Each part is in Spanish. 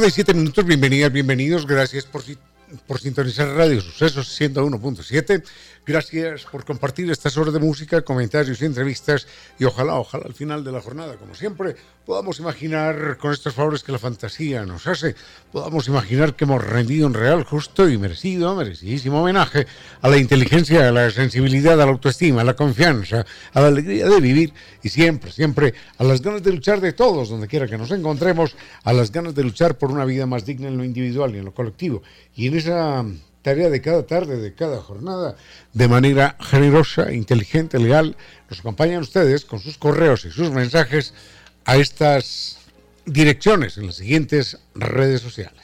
De 7 minutos, bienvenidas, bienvenidos, gracias por sintonizar Radio Sucesos 101.7 Gracias por compartir estas horas de música, comentarios y entrevistas y ojalá, ojalá al final de la jornada, como siempre, podamos imaginar con estos favores que la fantasía nos hace, podamos imaginar que hemos rendido un real, justo y merecido, merecidísimo homenaje a la inteligencia, a la sensibilidad, a la autoestima, a la confianza, a la alegría de vivir y siempre, siempre a las ganas de luchar de todos, donde quiera que nos encontremos, a las ganas de luchar por una vida más digna en lo individual y en lo colectivo. Y en esa tarea de cada tarde, de cada jornada, de manera generosa, inteligente, legal. Nos acompañan ustedes con sus correos y sus mensajes a estas direcciones en las siguientes redes sociales.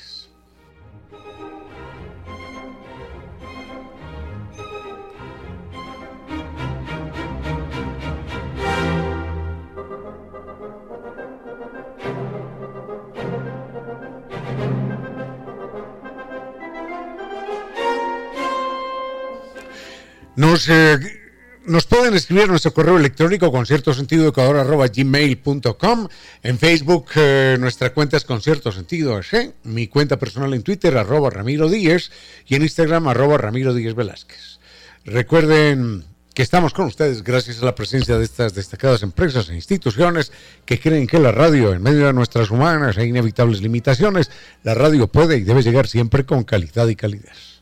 Nos, eh, nos pueden escribir nuestro correo electrónico concierto sentido gmail.com en Facebook eh, nuestra cuenta es concierto sentido mi cuenta personal en Twitter arroba Ramiro Díez y en Instagram arroba Ramiro Díez Velázquez. Recuerden que estamos con ustedes gracias a la presencia de estas destacadas empresas e instituciones que creen que la radio, en medio de nuestras humanas e inevitables limitaciones, la radio puede y debe llegar siempre con calidad y calidez.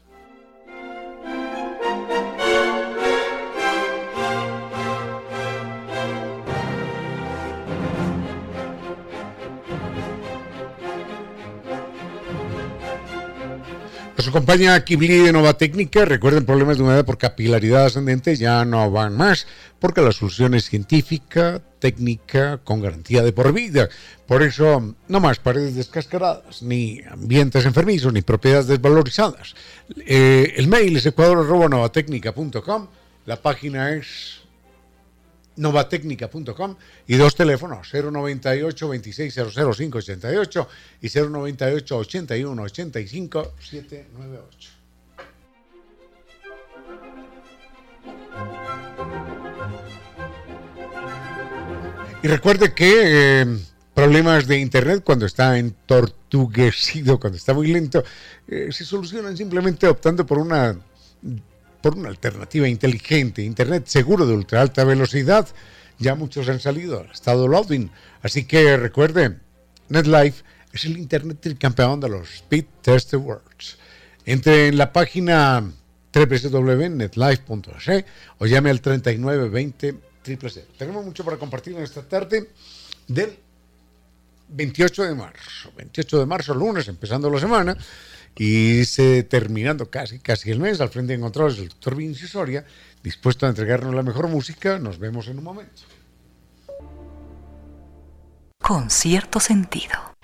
Nos acompaña Kibli de Nova Técnica. Recuerden, problemas de humedad por capilaridad ascendente ya no van más, porque la solución es científica, técnica, con garantía de por vida. Por eso, no más paredes descascaradas, ni ambientes enfermizos, ni propiedades desvalorizadas. Eh, el mail es ecuador.novatecnica.com. La página es novatecnica.com y dos teléfonos 098 2600588 y 098 81 85 798. Y recuerde que eh, problemas de internet cuando está entortuguecido, cuando está muy lento, eh, se solucionan simplemente optando por una por una alternativa inteligente, Internet seguro de ultra alta velocidad. Ya muchos han salido al estado loading. Así que recuerden, NetLife es el Internet del campeón de los Speed Test Awards. Entre en la página www.netlife.es o llame al 3920 000. Tenemos mucho para compartir en esta tarde del 28 de marzo. 28 de marzo, lunes, empezando la semana y se terminando casi, casi el mes, al frente de controles el doctor Vinci Soria, dispuesto a entregarnos la mejor música. Nos vemos en un momento. Con cierto sentido.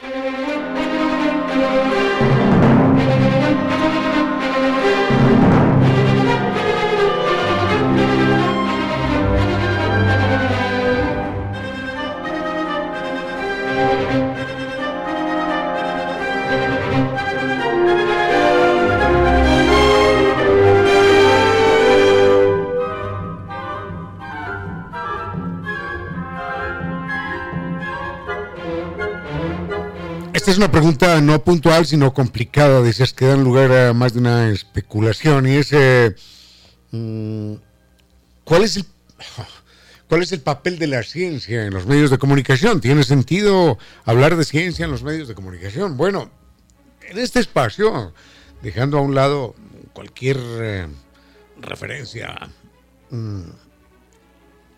Es una pregunta no puntual, sino complicada, de esas que dan lugar a más de una especulación. Y es, eh, mm, ¿cuál, es el, ¿cuál es el papel de la ciencia en los medios de comunicación? ¿Tiene sentido hablar de ciencia en los medios de comunicación? Bueno, en este espacio, dejando a un lado cualquier eh, referencia mm,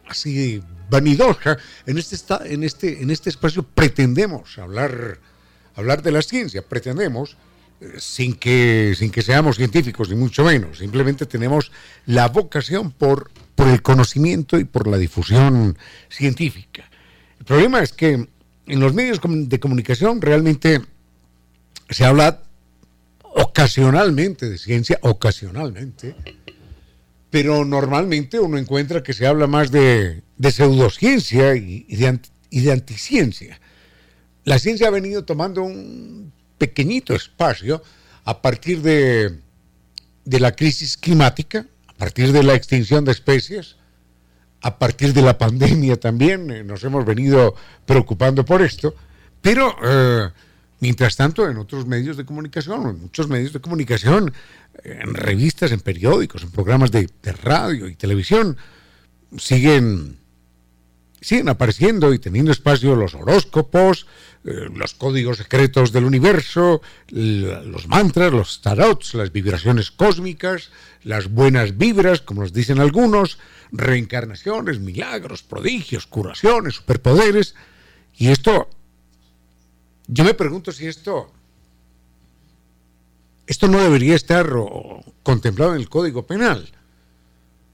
así vanidosa, en este, en, este, en este espacio pretendemos hablar hablar de la ciencia. Pretendemos, eh, sin, que, sin que seamos científicos, ni mucho menos, simplemente tenemos la vocación por, por el conocimiento y por la difusión científica. El problema es que en los medios de comunicación realmente se habla ocasionalmente de ciencia, ocasionalmente, pero normalmente uno encuentra que se habla más de, pseudociencia y, de, y de anticiencia la ciencia ha venido tomando un pequeñito espacio a partir de, la crisis climática, a partir de la extinción de especies, a partir de la pandemia también, eh, nos hemos venido preocupando por esto, pero eh, mientras tanto en otros medios de comunicación, en muchos medios de comunicación, en revistas, en periódicos, en programas de radio y televisión, siguen siguen apareciendo y teniendo espacio los horóscopos, eh, los códigos secretos del universo, los mantras, los tarots, las vibraciones cósmicas, las buenas vibras, como nos dicen algunos, reencarnaciones, milagros, prodigios, curaciones, superpoderes. Y esto, yo me pregunto si esto, esto no debería estar contemplado en el Código Penal.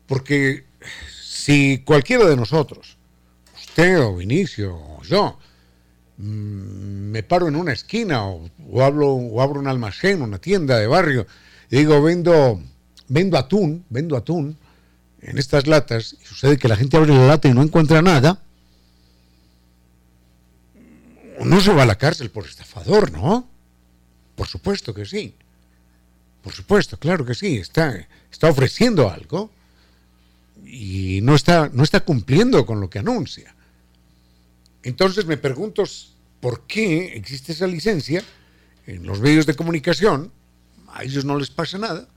Porque si cualquiera de nosotros usted o Vinicio o yo mm, me paro en una esquina o, hablo, o abro un almacén, una tienda de barrio y digo, vendo, vendo atún, vendo atún en estas latas y sucede que la gente abre la lata y no encuentra nada, no se va a la cárcel por estafador, ¿no? Por supuesto que sí. Por supuesto, claro que sí. Está, está ofreciendo algo y no está, no está cumpliendo con lo que anuncia. Entonces me pregunto por qué existe esa licencia en los medios de comunicación, a ellos no les pasa nada,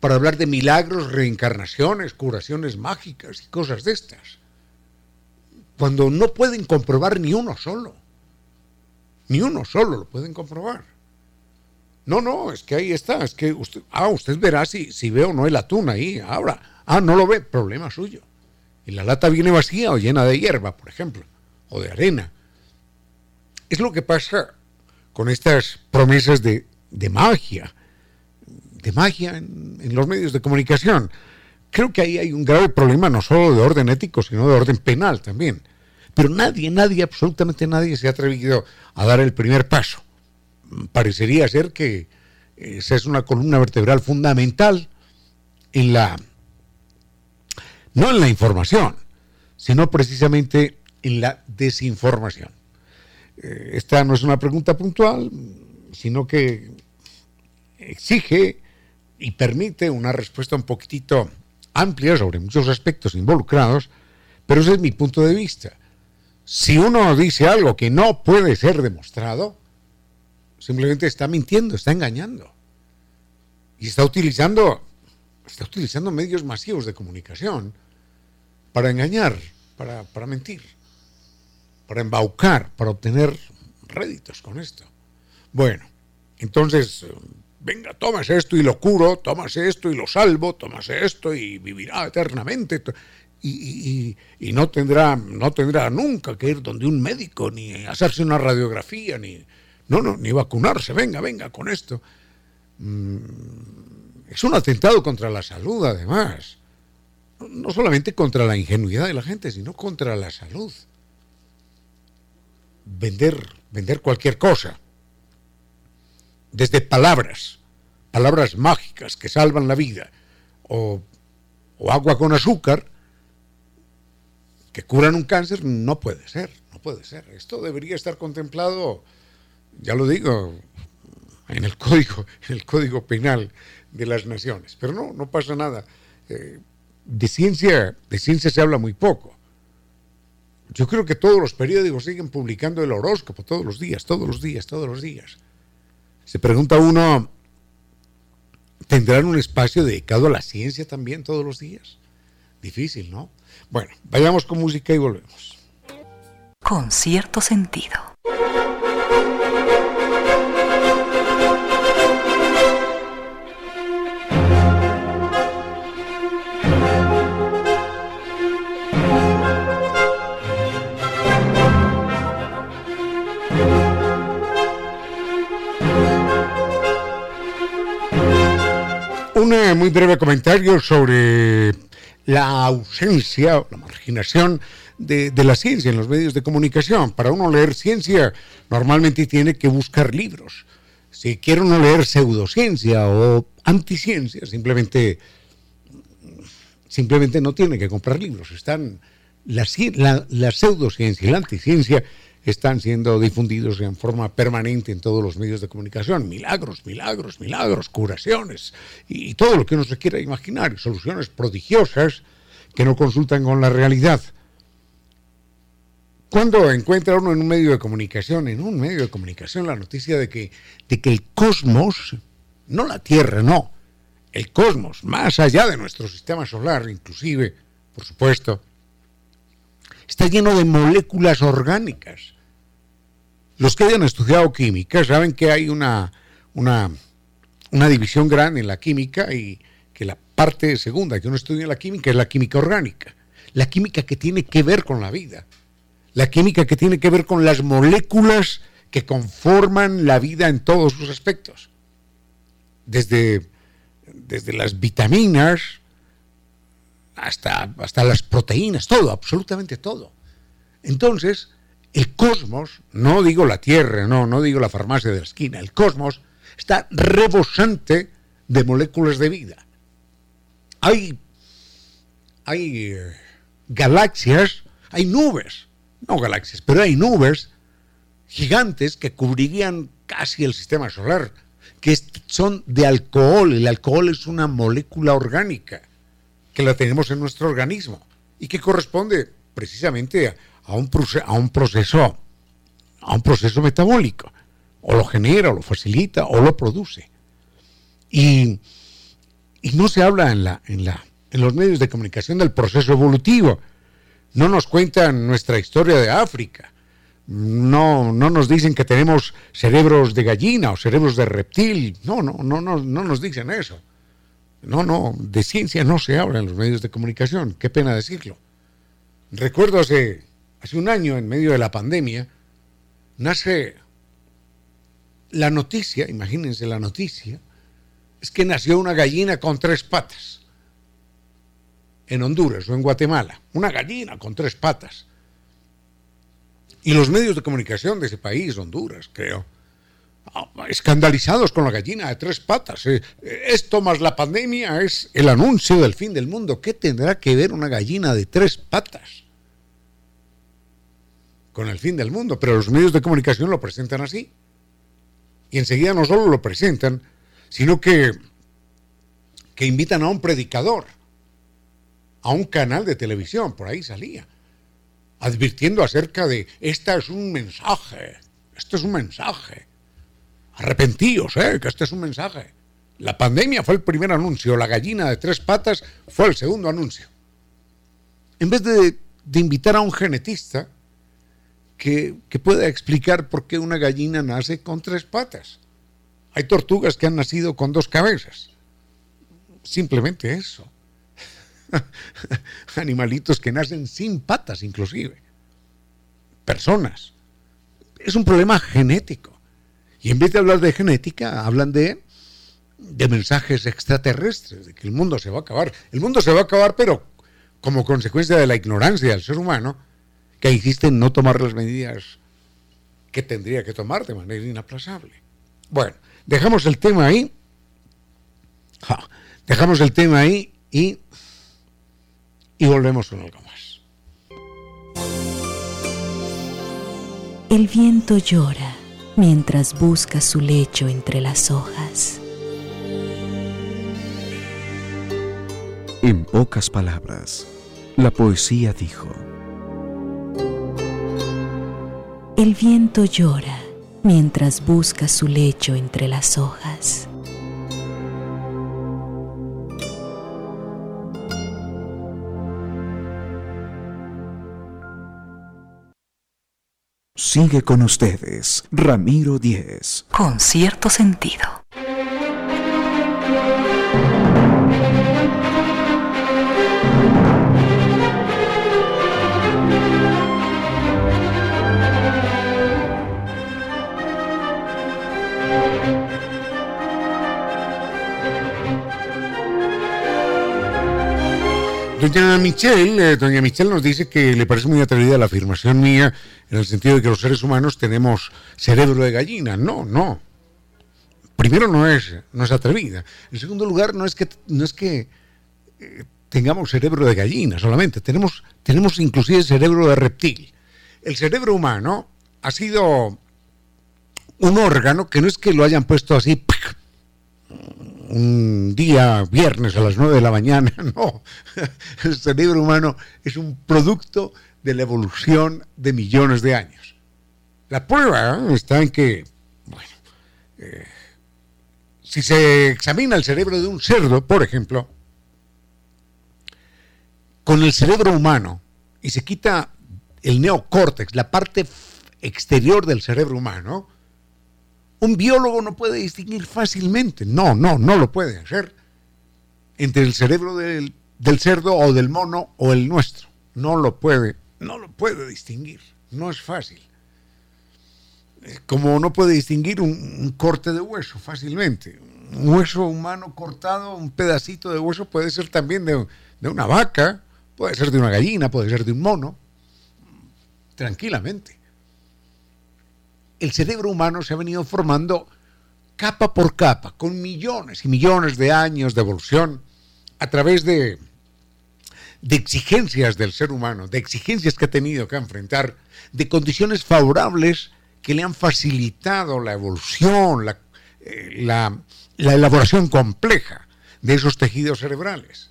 para hablar de milagros, reencarnaciones, curaciones mágicas y cosas de estas, cuando no pueden comprobar ni uno solo, ni uno solo lo pueden comprobar. No, no, es que ahí está, es que usted, ah, usted verá si, si ve o no el atún ahí, ahora, ah, no lo ve, problema suyo. Y la lata viene vacía o llena de hierba, por ejemplo de arena. Es lo que pasa con estas promesas de, magia, de magia en, en, los medios de comunicación. Creo que ahí hay un grave problema no solo de orden ético, sino de orden penal también. Pero nadie, nadie, absolutamente nadie se ha atrevido a dar el primer paso. Parecería ser que esa es una columna vertebral fundamental en la, no en la información, sino precisamente en la desinformación. Eh, esta no es una pregunta puntual, sino que exige y permite una respuesta un poquitito amplia sobre muchos aspectos involucrados, pero ese es mi punto de vista. Si uno dice algo que no puede ser demostrado, simplemente está mintiendo, está engañando. Y está utilizando, está utilizando medios masivos de comunicación para engañar, para, para mentir para embaucar, para obtener réditos con esto. Bueno, entonces, venga, tomas esto y lo curo, tomas esto y lo salvo, tomas esto y vivirá eternamente. Y, no, tendrá, no tendrá nunca que ir donde un médico, ni hacerse una radiografía, ni, no, no, ni vacunarse. Venga, venga con esto. Mm, es un atentado contra la salud, además. No solamente contra la ingenuidad de la gente, sino contra la salud vender, vender cualquier cosa, desde palabras, palabras mágicas que salvan la vida, o, o agua con azúcar, que curan un cáncer, no puede ser, no puede ser. Esto debería estar contemplado, ya lo digo, en el código, en el código penal de las naciones. Pero no, no pasa nada. Eh, de ciencia, de ciencia se habla muy poco. Yo creo que todos los periódicos siguen publicando el horóscopo todos los días, todos los días, todos los días. Se pregunta uno, ¿tendrán un espacio dedicado a la ciencia también todos los días? Difícil, ¿no? Bueno, vayamos con música y volvemos. Con cierto sentido. Un muy breve comentario sobre la ausencia, la marginación de, la ciencia en los medios de comunicación. Para uno leer ciencia, normalmente tiene que buscar libros. Si quiere uno leer pseudociencia o anticiencia, simplemente, simplemente no tiene que comprar libros. Están la, la, la pseudociencia y la anticiencia están siendo difundidos en forma permanente en todos los medios de comunicación. Milagros, milagros, milagros, curaciones y, todo lo que uno se quiera imaginar, soluciones prodigiosas que no consultan con la realidad. Cuando encuentra uno en un medio de comunicación, en un medio de comunicación, la noticia de que, de que el cosmos, no la Tierra, no, el cosmos, más allá de nuestro sistema solar, inclusive, por supuesto, está lleno de moléculas orgánicas los que hayan estudiado química saben que hay una, una, división grande en la química y que la parte segunda que uno estudia la química es la química orgánica, la química que tiene que ver con la vida, la química que tiene que ver con las moléculas que conforman la vida en todos sus aspectos, desde, desde las vitaminas hasta, hasta las proteínas, todo, absolutamente todo. Entonces, el cosmos, no digo la Tierra, no, no digo la farmacia de la esquina, el cosmos está rebosante de moléculas de vida. Hay, hay eh, galaxias, hay nubes, no galaxias, pero hay nubes gigantes que cubrirían casi el sistema solar, que son de alcohol. El alcohol es una molécula orgánica que la tenemos en nuestro organismo y que corresponde precisamente a a un, a un proceso a un proceso metabólico. O lo genera, o lo facilita, o lo produce. Y, y no se habla en, la, en, la, en los medios de comunicación del proceso evolutivo. No nos cuentan nuestra historia de África. No, no nos dicen que tenemos cerebros de gallina o cerebros de reptil. No, no, no, no, no nos dicen eso. No, no, de ciencia no se habla en los medios de comunicación. Qué pena decirlo. Recuerdo hace hace un año, en medio de la pandemia, nace la noticia, imagínense la noticia, es que nació una gallina con tres patas en Honduras o en Guatemala, una gallina con tres patas. Y los medios de comunicación de ese país, Honduras, creo, ah, escandalizados con la gallina de tres patas. Eh, esto más la pandemia es el anuncio del fin del mundo. ¿Qué tendrá que ver una gallina de tres patas? Con el fin del mundo, pero los medios de comunicación lo presentan así. Y enseguida no solo lo presentan, sino que, que invitan a un predicador, a un canal de televisión, por ahí salía, advirtiendo acerca de, esta es un mensaje, esto es un mensaje. Arrepentíos, ¿eh? que este es un mensaje. La pandemia fue el primer anuncio, la gallina de tres patas fue el segundo anuncio. En vez de, de invitar a un genetista, que, pueda explicar por qué una gallina nace con tres patas. Hay tortugas que han nacido con dos cabezas. Simplemente eso. Animalitos que nacen sin patas inclusive. Personas. Es un problema genético. Y en vez de hablar de genética, hablan de, de mensajes extraterrestres, de que el mundo se va a acabar. El mundo se va a acabar, pero como consecuencia de la ignorancia del ser humano, que insiste en no tomar las medidas que tendría que tomar de manera inaplazable. Bueno, dejamos el tema ahí. dejamos el tema ahí y, y volvemos con algo más. El viento llora mientras busca su lecho entre las hojas. En pocas palabras, la poesía dijo, El viento llora mientras busca su lecho entre las hojas. Sigue con ustedes, Ramiro Díez. Con cierto sentido. Doña Michelle, eh, doña Michelle nos dice que le parece muy atrevida la afirmación mía en el sentido de que los seres humanos tenemos cerebro de gallina. No, no. Primero no es, no es atrevida. En segundo lugar, no es que, no es que eh, tengamos cerebro de gallina solamente, tenemos, tenemos inclusive cerebro de reptil. El cerebro humano ha sido un órgano que no es que lo hayan puesto así un día viernes a las 9 de la mañana, no. El cerebro humano es un producto de la evolución de millones de años. La prueba está en que, bueno, eh, si se examina el cerebro de un cerdo, por ejemplo, con el cerebro humano y se quita el neocórtex, la parte exterior del cerebro humano, un biólogo no puede distinguir fácilmente, no, no, no lo puede hacer, entre el cerebro del, cerdo o del mono o el nuestro. No lo puede, no lo puede distinguir, no es fácil. Como no puede distinguir un, corte de hueso fácilmente. Un hueso humano cortado, un pedacito de hueso puede ser también de, de una vaca, puede ser de una gallina, puede ser de un mono, tranquilamente el cerebro humano se ha venido formando capa por capa, con millones y millones de años de evolución, a través de, de exigencias del ser humano, de exigencias que ha tenido que enfrentar, de condiciones favorables que le han facilitado la evolución, la, eh, elaboración compleja de esos tejidos cerebrales.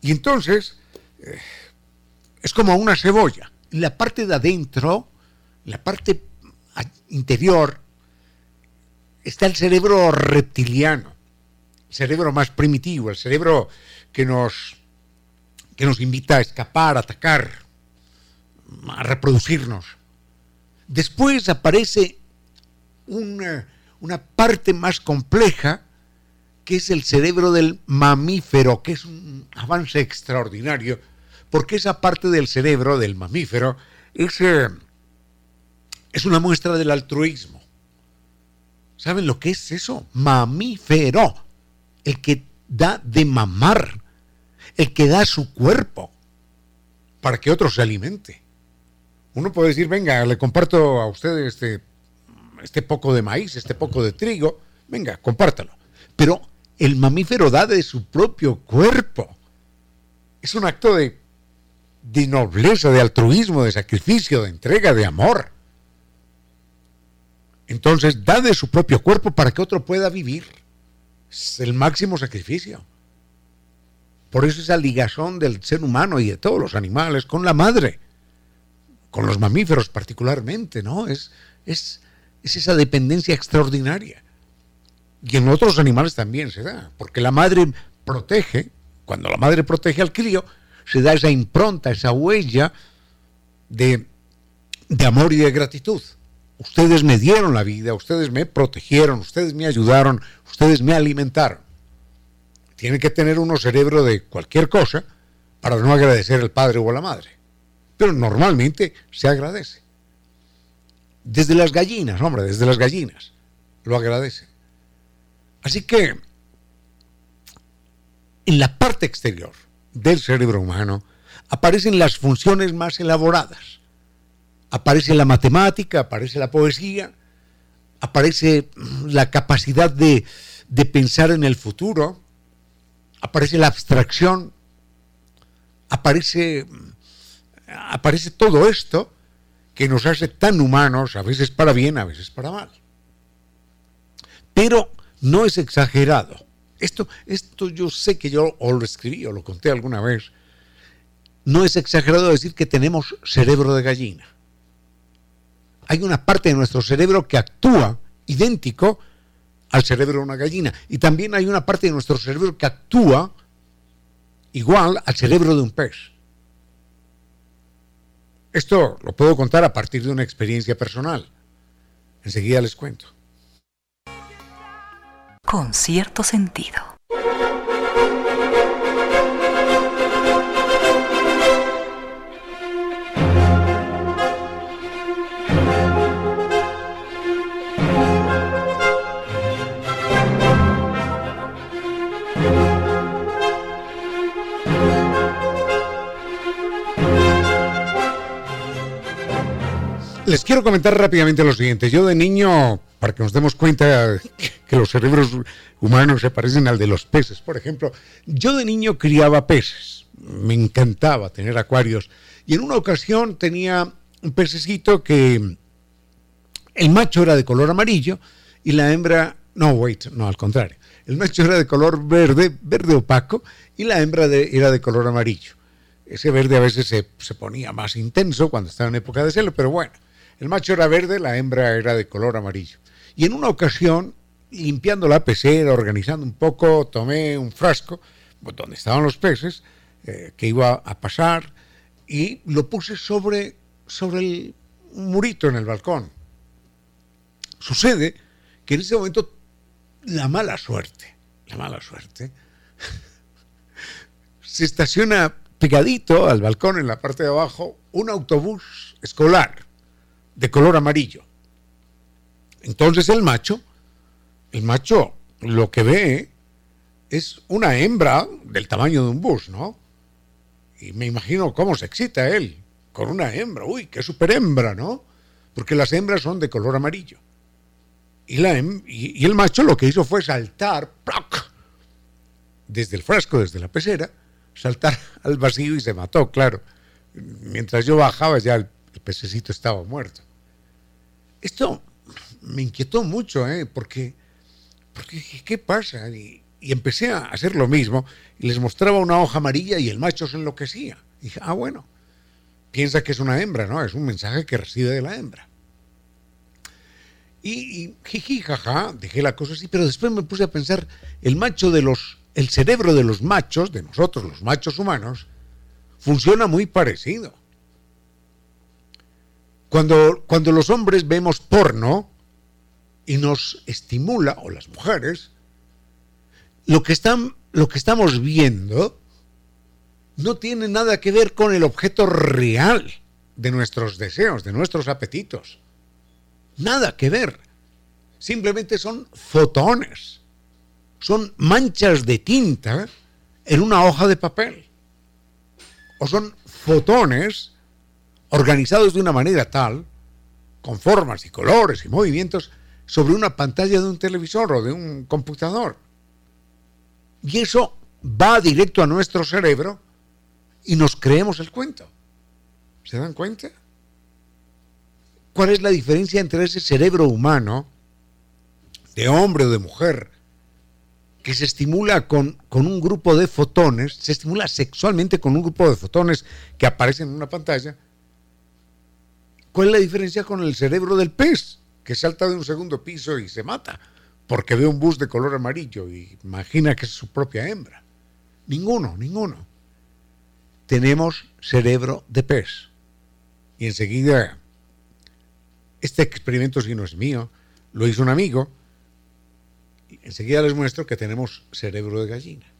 Y entonces, eh, es como una cebolla. La parte de adentro, la parte interior está el cerebro reptiliano, el cerebro más primitivo, el cerebro que nos, que nos invita a escapar, a atacar, a reproducirnos. Después aparece una, una parte más compleja que es el cerebro del mamífero, que es un avance extraordinario, porque esa parte del cerebro del mamífero es, eh, es una muestra del altruismo. ¿Saben lo que es eso? Mamífero. El que da de mamar. El que da su cuerpo para que otro se alimente. Uno puede decir, venga, le comparto a usted este, este poco de maíz, este poco de trigo. Venga, compártalo. Pero el mamífero da de su propio cuerpo. Es un acto de nobleza, de altruismo, de sacrificio, de entrega, de amor. Entonces, da de su propio cuerpo para que otro pueda vivir. Es el máximo sacrificio. Por eso esa ligazón del ser humano y de todos los animales con la madre, con los mamíferos particularmente, ¿no? Es, es, es esa dependencia extraordinaria. Y en otros animales también se da, porque la madre protege, cuando la madre protege al crío, se da esa impronta, esa huella de, de amor y de gratitud. Ustedes me dieron la vida, ustedes me protegieron, ustedes me ayudaron, ustedes me alimentaron. Tiene que tener uno cerebro de cualquier cosa para no agradecer al padre o a la madre. Pero normalmente se agradece. Desde las gallinas, hombre, desde las gallinas lo agradece. Así que en la parte exterior del cerebro humano aparecen las funciones más elaboradas aparece la matemática, aparece la poesía, aparece la capacidad de, pensar en el futuro, aparece la abstracción, aparece, aparece todo esto que nos hace tan humanos, a veces para bien, a veces para mal. Pero no es exagerado. Esto, esto yo sé que yo lo escribí o lo conté alguna vez. No es exagerado decir que tenemos cerebro de gallina hay una parte de nuestro cerebro que actúa idéntico al cerebro de una gallina. Y también hay una parte de nuestro cerebro que actúa igual al cerebro de un pez. Esto lo puedo contar a partir de una experiencia personal. Enseguida les cuento. Con cierto sentido. Les quiero comentar rápidamente lo siguiente. Yo de niño, para que nos demos cuenta que los cerebros humanos se parecen al de los peces, por ejemplo, yo de niño criaba peces. Me encantaba tener acuarios. Y en una ocasión tenía un pececito que el macho era de color amarillo y la hembra, no, wait, no, al contrario. El macho era de color verde, verde opaco, y la hembra era de color amarillo. Ese verde a veces se, se ponía más intenso cuando estaba en época de celo, pero bueno, el macho era verde, la hembra era de color amarillo. Y en una ocasión, limpiando la pecera, organizando un poco, tomé un frasco donde estaban los peces eh, que iba a pasar y lo puse sobre, sobre el murito en el balcón. Sucede que en ese momento la mala suerte, la mala suerte, se estaciona pegadito al balcón en la parte de abajo un autobús escolar de color amarillo. Entonces el macho, el macho lo que ve es una hembra del tamaño de un bus, ¿no? Y me imagino cómo se excita él con una hembra. Uy, qué super hembra, ¿no? Porque las hembras son de color amarillo. Y, la, y, el macho lo que hizo fue saltar desde el frasco, desde la pecera, saltar al vacío y se mató, claro. Mientras yo bajaba ya el pececito estaba muerto. Esto me inquietó mucho, ¿eh? Porque, porque ¿qué pasa? Y, empecé a hacer lo mismo y les mostraba una hoja amarilla y el macho se enloquecía. Y dije, ah, bueno, piensa que es una hembra, ¿no? Es un mensaje que recibe de la hembra. Y, y jiji, jaja, dejé la cosa así, pero después me puse a pensar, el macho de los, el cerebro de los machos, de nosotros, los machos humanos, funciona muy parecido. Cuando, cuando los hombres vemos porno y nos estimula, o las mujeres, lo que, están, lo que estamos viendo no tiene nada que ver con el objeto real de nuestros deseos, de nuestros apetitos. Nada que ver. Simplemente son fotones. Son manchas de tinta en una hoja de papel. O son fotones organizados de una manera tal, con formas y colores y movimientos, sobre una pantalla de un televisor o de un computador. Y eso va directo a nuestro cerebro y nos creemos el cuento. ¿Se dan cuenta? ¿Cuál es la diferencia entre ese cerebro humano, de hombre o de mujer, que se estimula con, con, un grupo de fotones, se estimula sexualmente con un grupo de fotones que aparecen en una pantalla, ¿Cuál es la diferencia con el cerebro del pez que salta de un segundo piso y se mata porque ve un bus de color amarillo y imagina que es su propia hembra? Ninguno, ninguno. Tenemos cerebro de pez. Y enseguida, este experimento si no es mío, lo hizo un amigo. Y enseguida les muestro que tenemos cerebro de gallina.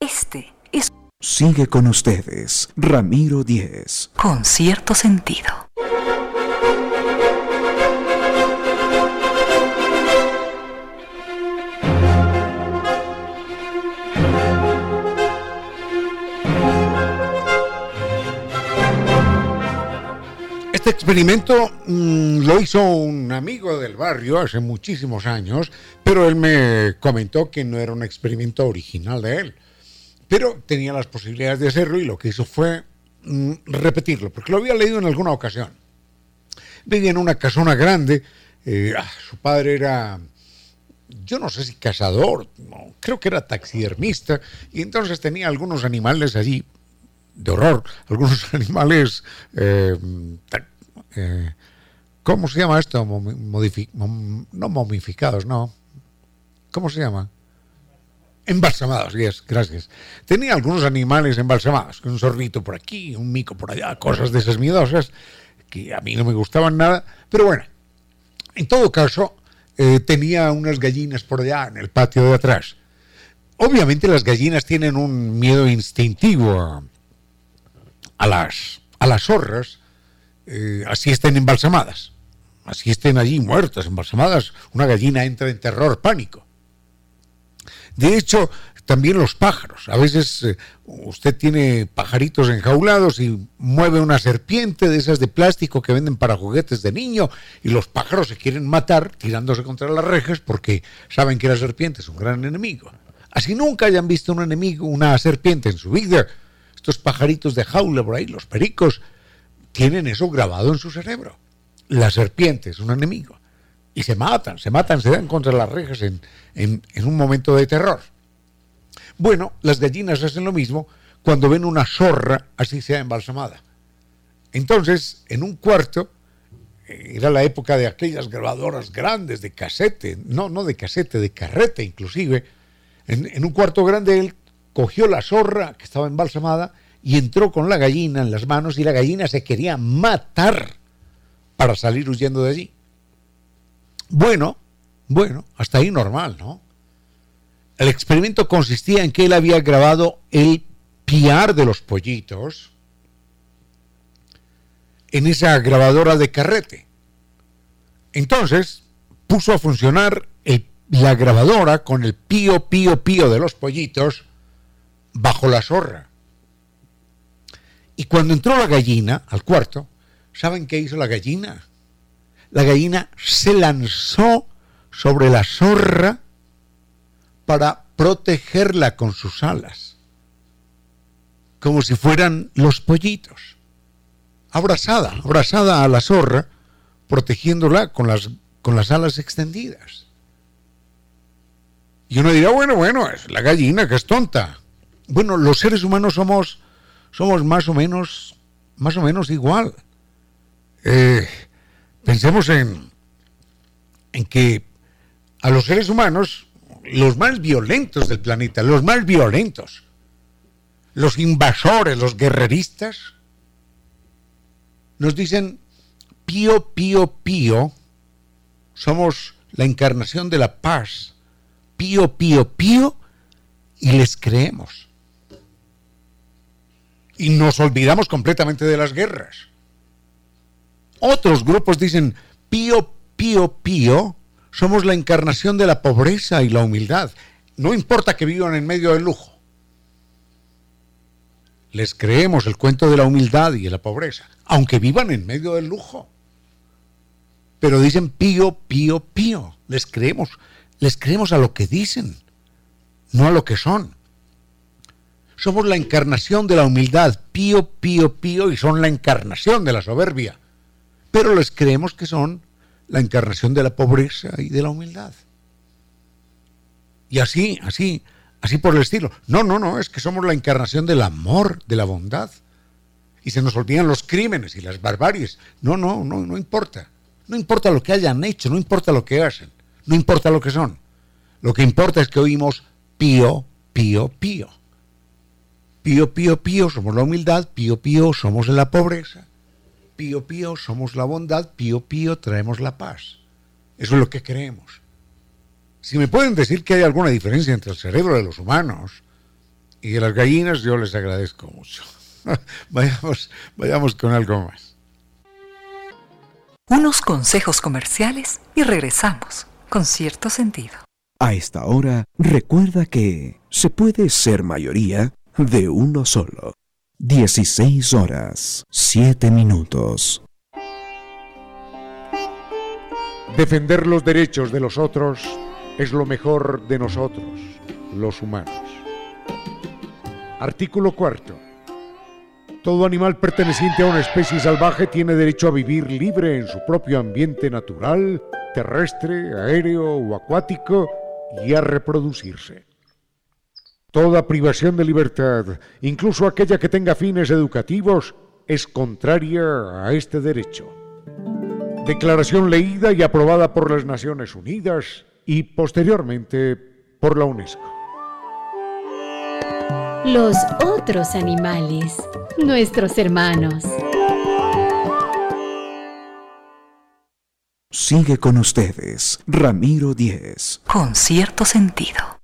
Este es Sigue con ustedes, Ramiro Díez. Con cierto sentido. Este experimento mm, lo hizo un amigo del barrio hace muchísimos años, pero él me comentó que no era un experimento original de él pero tenía las posibilidades de hacerlo y lo que hizo fue mm, repetirlo, porque lo había leído en alguna ocasión. Vivía en una casona grande, eh, ah, su padre era, yo no sé si cazador, creo que era taxidermista, y entonces tenía algunos animales allí de horror, algunos animales eh, eh, ¿cómo se llama esto? no momificados, no. ¿Cómo se llama? Embalsamados, yes, gracias. Tenía algunos animales embalsamados, un sorbito por aquí, un mico por allá, cosas de esas miedosas, que a mí no me gustaban nada, pero bueno, en todo caso, eh, tenía unas gallinas por allá en el patio de atrás. Obviamente las gallinas tienen un miedo instintivo a, las, a las zorras, eh, así estén embalsamadas, así estén allí muertas, embalsamadas, una gallina entra en terror, pánico. De hecho, también los pájaros. A veces eh, usted tiene pajaritos enjaulados y mueve una serpiente de esas de plástico que venden para juguetes de niño y los pájaros se quieren matar tirándose contra las rejas porque saben que la serpiente es un gran enemigo. Así nunca hayan visto un enemigo, una serpiente en su vida. Estos pajaritos de jaula por ahí, los pericos, tienen eso grabado en su cerebro. La serpiente es un enemigo y se matan, se matan, se dan contra las rejas en, un momento de terror. Bueno, las gallinas hacen lo mismo cuando ven una zorra así sea embalsamada. Entonces, en un cuarto, eh, era la época de aquellas grabadoras grandes de casete, no, no de casete, de carrete inclusive, en, en un cuarto grande él cogió la zorra que estaba embalsamada y entró con la gallina en las manos y la gallina se quería matar para salir huyendo de allí. Bueno, bueno, hasta ahí normal, ¿no? El experimento consistía en que él había grabado el piar de los pollitos en esa grabadora de carrete. Entonces puso a funcionar la grabadora con el pío, pío, pío de los pollitos bajo la zorra. Y cuando entró la gallina al cuarto, ¿saben qué hizo la gallina? la gallina se lanzó sobre la zorra para protegerla con sus alas, como si fueran los pollitos, abrazada, abrazada a la zorra, protegiéndola con las, con las alas extendidas. Y uno dirá, bueno, bueno, es la gallina que es tonta. Bueno, los seres humanos somos, somos más o menos, más o menos igual. Eh, Pensemos en, en que a los seres humanos, los más violentos del planeta, los más violentos, los invasores, los guerreristas, nos dicen, pío, pío, pío, somos la encarnación de la paz, pío, pío, pío, y les creemos. Y nos olvidamos completamente de las guerras. Otros grupos dicen, pío, pío, pío, somos la encarnación de la pobreza y la humildad. No importa que vivan en medio del lujo. Les creemos el cuento de la humildad y de la pobreza, aunque vivan en medio del lujo. Pero dicen pío, pío, pío. Les creemos, les creemos a lo que dicen, no a lo que son. Somos la encarnación de la humildad, pío, pío, pío, y son la encarnación de la soberbia pero les creemos que son la encarnación de la pobreza y de la humildad. Y así, así, así por el estilo. No, no, no, es que somos la encarnación del amor, de la bondad. Y se nos olvidan los crímenes y las barbaries. No, no, no, no importa. No importa lo que hayan hecho, no importa lo que hacen, no importa lo que son. Lo que importa es que oímos pío, pío, pío. Pío, pío, pío, somos la humildad, pío, pío, somos la pobreza, pío pío somos la bondad, pío pío traemos la paz. Eso es lo que creemos. Si me pueden decir que hay alguna diferencia entre el cerebro de los humanos y de las gallinas, yo les agradezco mucho. vayamos, vayamos con algo más. Unos consejos comerciales y regresamos con cierto sentido. A esta hora, recuerda que se puede ser mayoría de uno solo. 16 horas, 7 minutos. Defender los derechos de los otros es lo mejor de nosotros, los humanos. Artículo cuarto. Todo animal perteneciente a una especie salvaje tiene derecho a vivir libre en su propio ambiente natural, terrestre, aéreo o acuático y a reproducirse. Toda privación de libertad, incluso aquella que tenga fines educativos, es contraria a este derecho. Declaración leída y aprobada por las Naciones Unidas y posteriormente por la UNESCO. Los otros animales, nuestros hermanos. Sigue con ustedes, Ramiro Díez. Con cierto sentido.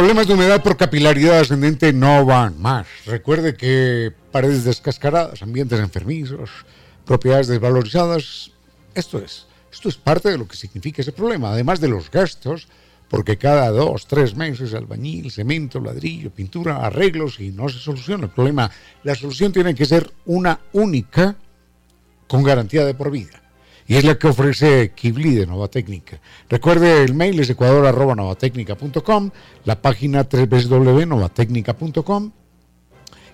Problemas de humedad por capilaridad ascendente no van más. Recuerde que paredes descascaradas, ambientes enfermizos, propiedades desvalorizadas, esto es esto es parte de lo que significa ese problema, además de los gastos, porque cada dos, tres meses albañil, cemento, ladrillo, pintura, arreglos y no se soluciona el problema. La solución tiene que ser una única con garantía de por vida. Y es la que ofrece Kibli de Nova Técnica. Recuerde, el mail es ecuador.novatecnica.com, la página www.novatecnica.com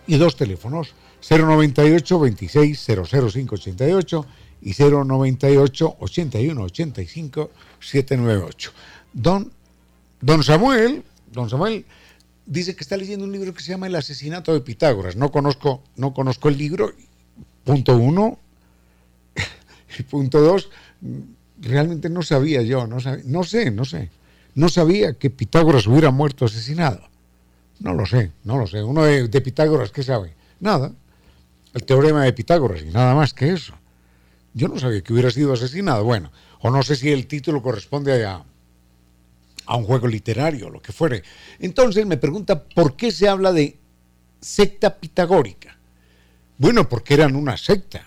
y dos teléfonos, 098 26 00588 y 098 81 85 798. Don, don Samuel, don Samuel dice que está leyendo un libro que se llama El asesinato de Pitágoras. No conozco, no conozco el libro. Punto uno. Punto dos, realmente no sabía yo, no, no sé, no sé. No sabía que Pitágoras hubiera muerto asesinado. No lo sé, no lo sé. Uno de, de Pitágoras, ¿qué sabe? Nada. El teorema de Pitágoras y nada más que eso. Yo no sabía que hubiera sido asesinado. Bueno, o no sé si el título corresponde a, a un juego literario, lo que fuere. Entonces me pregunta, ¿por qué se habla de secta pitagórica? Bueno, porque eran una secta.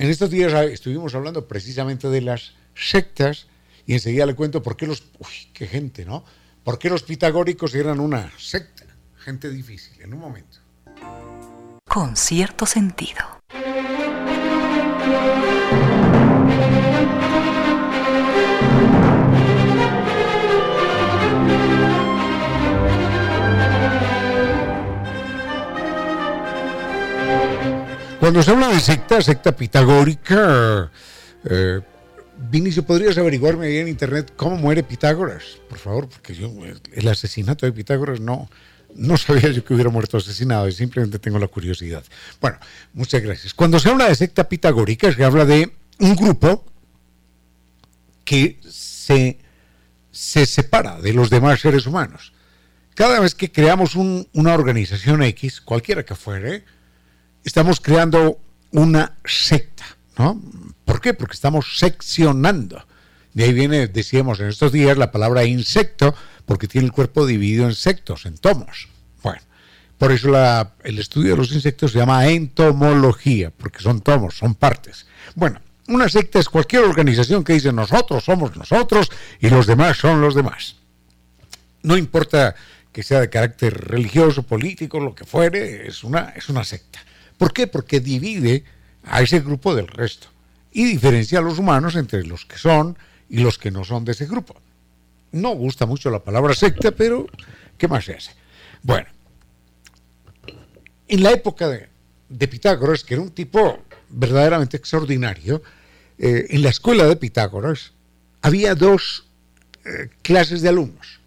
En estos días estuvimos hablando precisamente de las sectas y enseguida le cuento por qué los... Uy, qué gente, ¿no? ¿Por qué los pitagóricos eran una secta? Gente difícil, en un momento. Con cierto sentido. Cuando se habla de secta, secta pitagórica, eh, Vinicio, ¿podrías averiguarme ahí en internet cómo muere Pitágoras? Por favor, porque yo, el asesinato de Pitágoras no, no sabía yo que hubiera muerto asesinado y simplemente tengo la curiosidad. Bueno, muchas gracias. Cuando se habla de secta pitagórica, se habla de un grupo que se, se separa de los demás seres humanos. Cada vez que creamos una organización X, cualquiera que fuere, estamos creando una secta, ¿no? ¿Por qué? Porque estamos seccionando. De ahí viene, decíamos en estos días, la palabra insecto, porque tiene el cuerpo dividido en sectos, en tomos. Bueno, por eso el estudio de los insectos se llama entomología, porque son tomos, son partes. Bueno, una secta es cualquier organización que dice nosotros somos nosotros y los demás son los demás. No importa que sea de carácter religioso, político, lo que fuere, es una, es una secta. ¿Por qué? Porque divide a ese grupo del resto y diferencia a los humanos entre los que son y los que no son de ese grupo. No gusta mucho la palabra secta, pero ¿qué más se hace? Bueno, en la época de, Pitágoras, que era un tipo verdaderamente extraordinario, eh, en la escuela de Pitágoras había dos eh, clases de alumnos.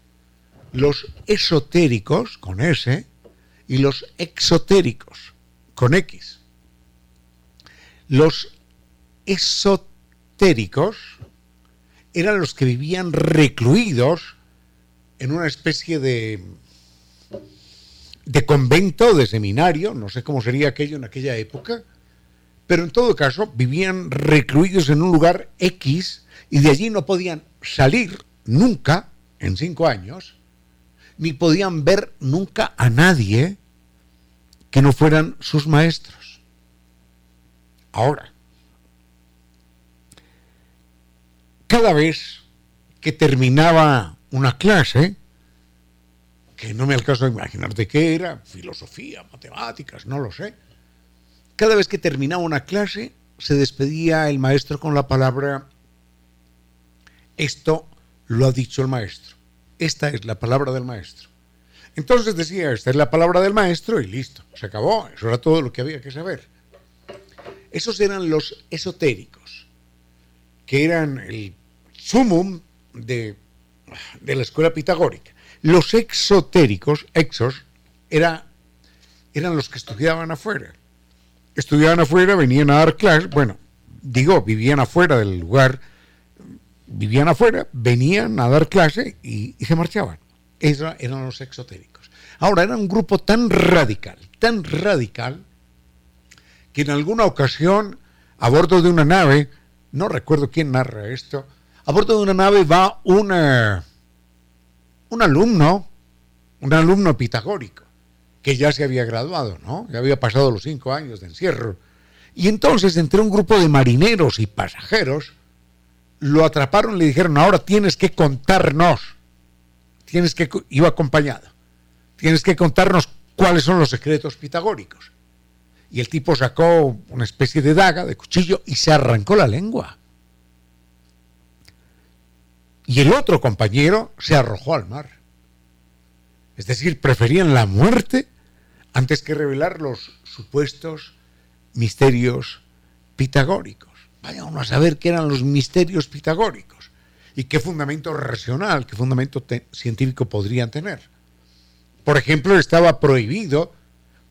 Los esotéricos, con S, y los exotéricos, con X. Los esotéricos eran los que vivían recluidos en una especie de, de convento, de seminario, no sé cómo sería aquello en aquella época, pero en todo caso vivían recluidos en un lugar X y de allí no podían salir nunca en cinco años, ni podían ver nunca a nadie que no fueran sus maestros. Ahora, cada vez que terminaba una clase, que no me alcanzo a imaginar de qué era, filosofía, matemáticas, no lo sé, cada vez que terminaba una clase se despedía el maestro con la palabra, esto lo ha dicho el maestro, esta es la palabra del maestro. Entonces decía, esta es la palabra del maestro y listo, se acabó, eso era todo lo que había que saber. Esos eran los esotéricos. que eran el sumum de, de la escuela pitagórica. Los exotéricos, exos, era, eran los que estudiaban afuera. Estudiaban afuera, venían a dar clases, bueno, digo, vivían afuera del lugar, vivían afuera, venían a dar clase y, y se marchaban. Esos eran los exotéricos. Ahora, era un grupo tan radical, tan radical, que en alguna ocasión, a bordo de una nave, no recuerdo quién narra esto, a bordo de una nave va un alumno, un alumno pitagórico, que ya se había graduado, ¿no? Ya había pasado los cinco años de encierro. Y entonces, entre un grupo de marineros y pasajeros, lo atraparon y le dijeron, ahora tienes que contarnos, tienes que, iba acompañado, tienes que contarnos cuáles son los secretos pitagóricos y el tipo sacó una especie de daga, de cuchillo, y se arrancó la lengua. Y el otro compañero se arrojó al mar. Es decir, preferían la muerte antes que revelar los supuestos misterios pitagóricos. Vaya uno a saber qué eran los misterios pitagóricos y qué fundamento racional, qué fundamento científico podrían tener. Por ejemplo, estaba prohibido,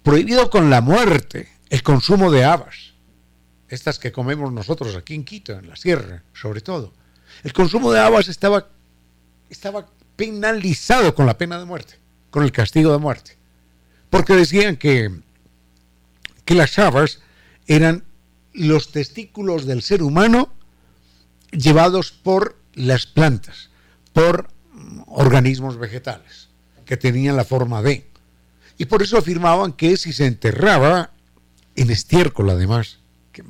prohibido con la muerte, el consumo de habas, estas que comemos nosotros aquí en Quito, en la sierra, sobre todo. El consumo de habas estaba, estaba penalizado con la pena de muerte, con el castigo de muerte, porque decían que, que las habas eran los testículos del ser humano llevados por las plantas, por organismos vegetales, que tenían la forma de. Y por eso afirmaban que si se enterraba en estiércol además. Qué,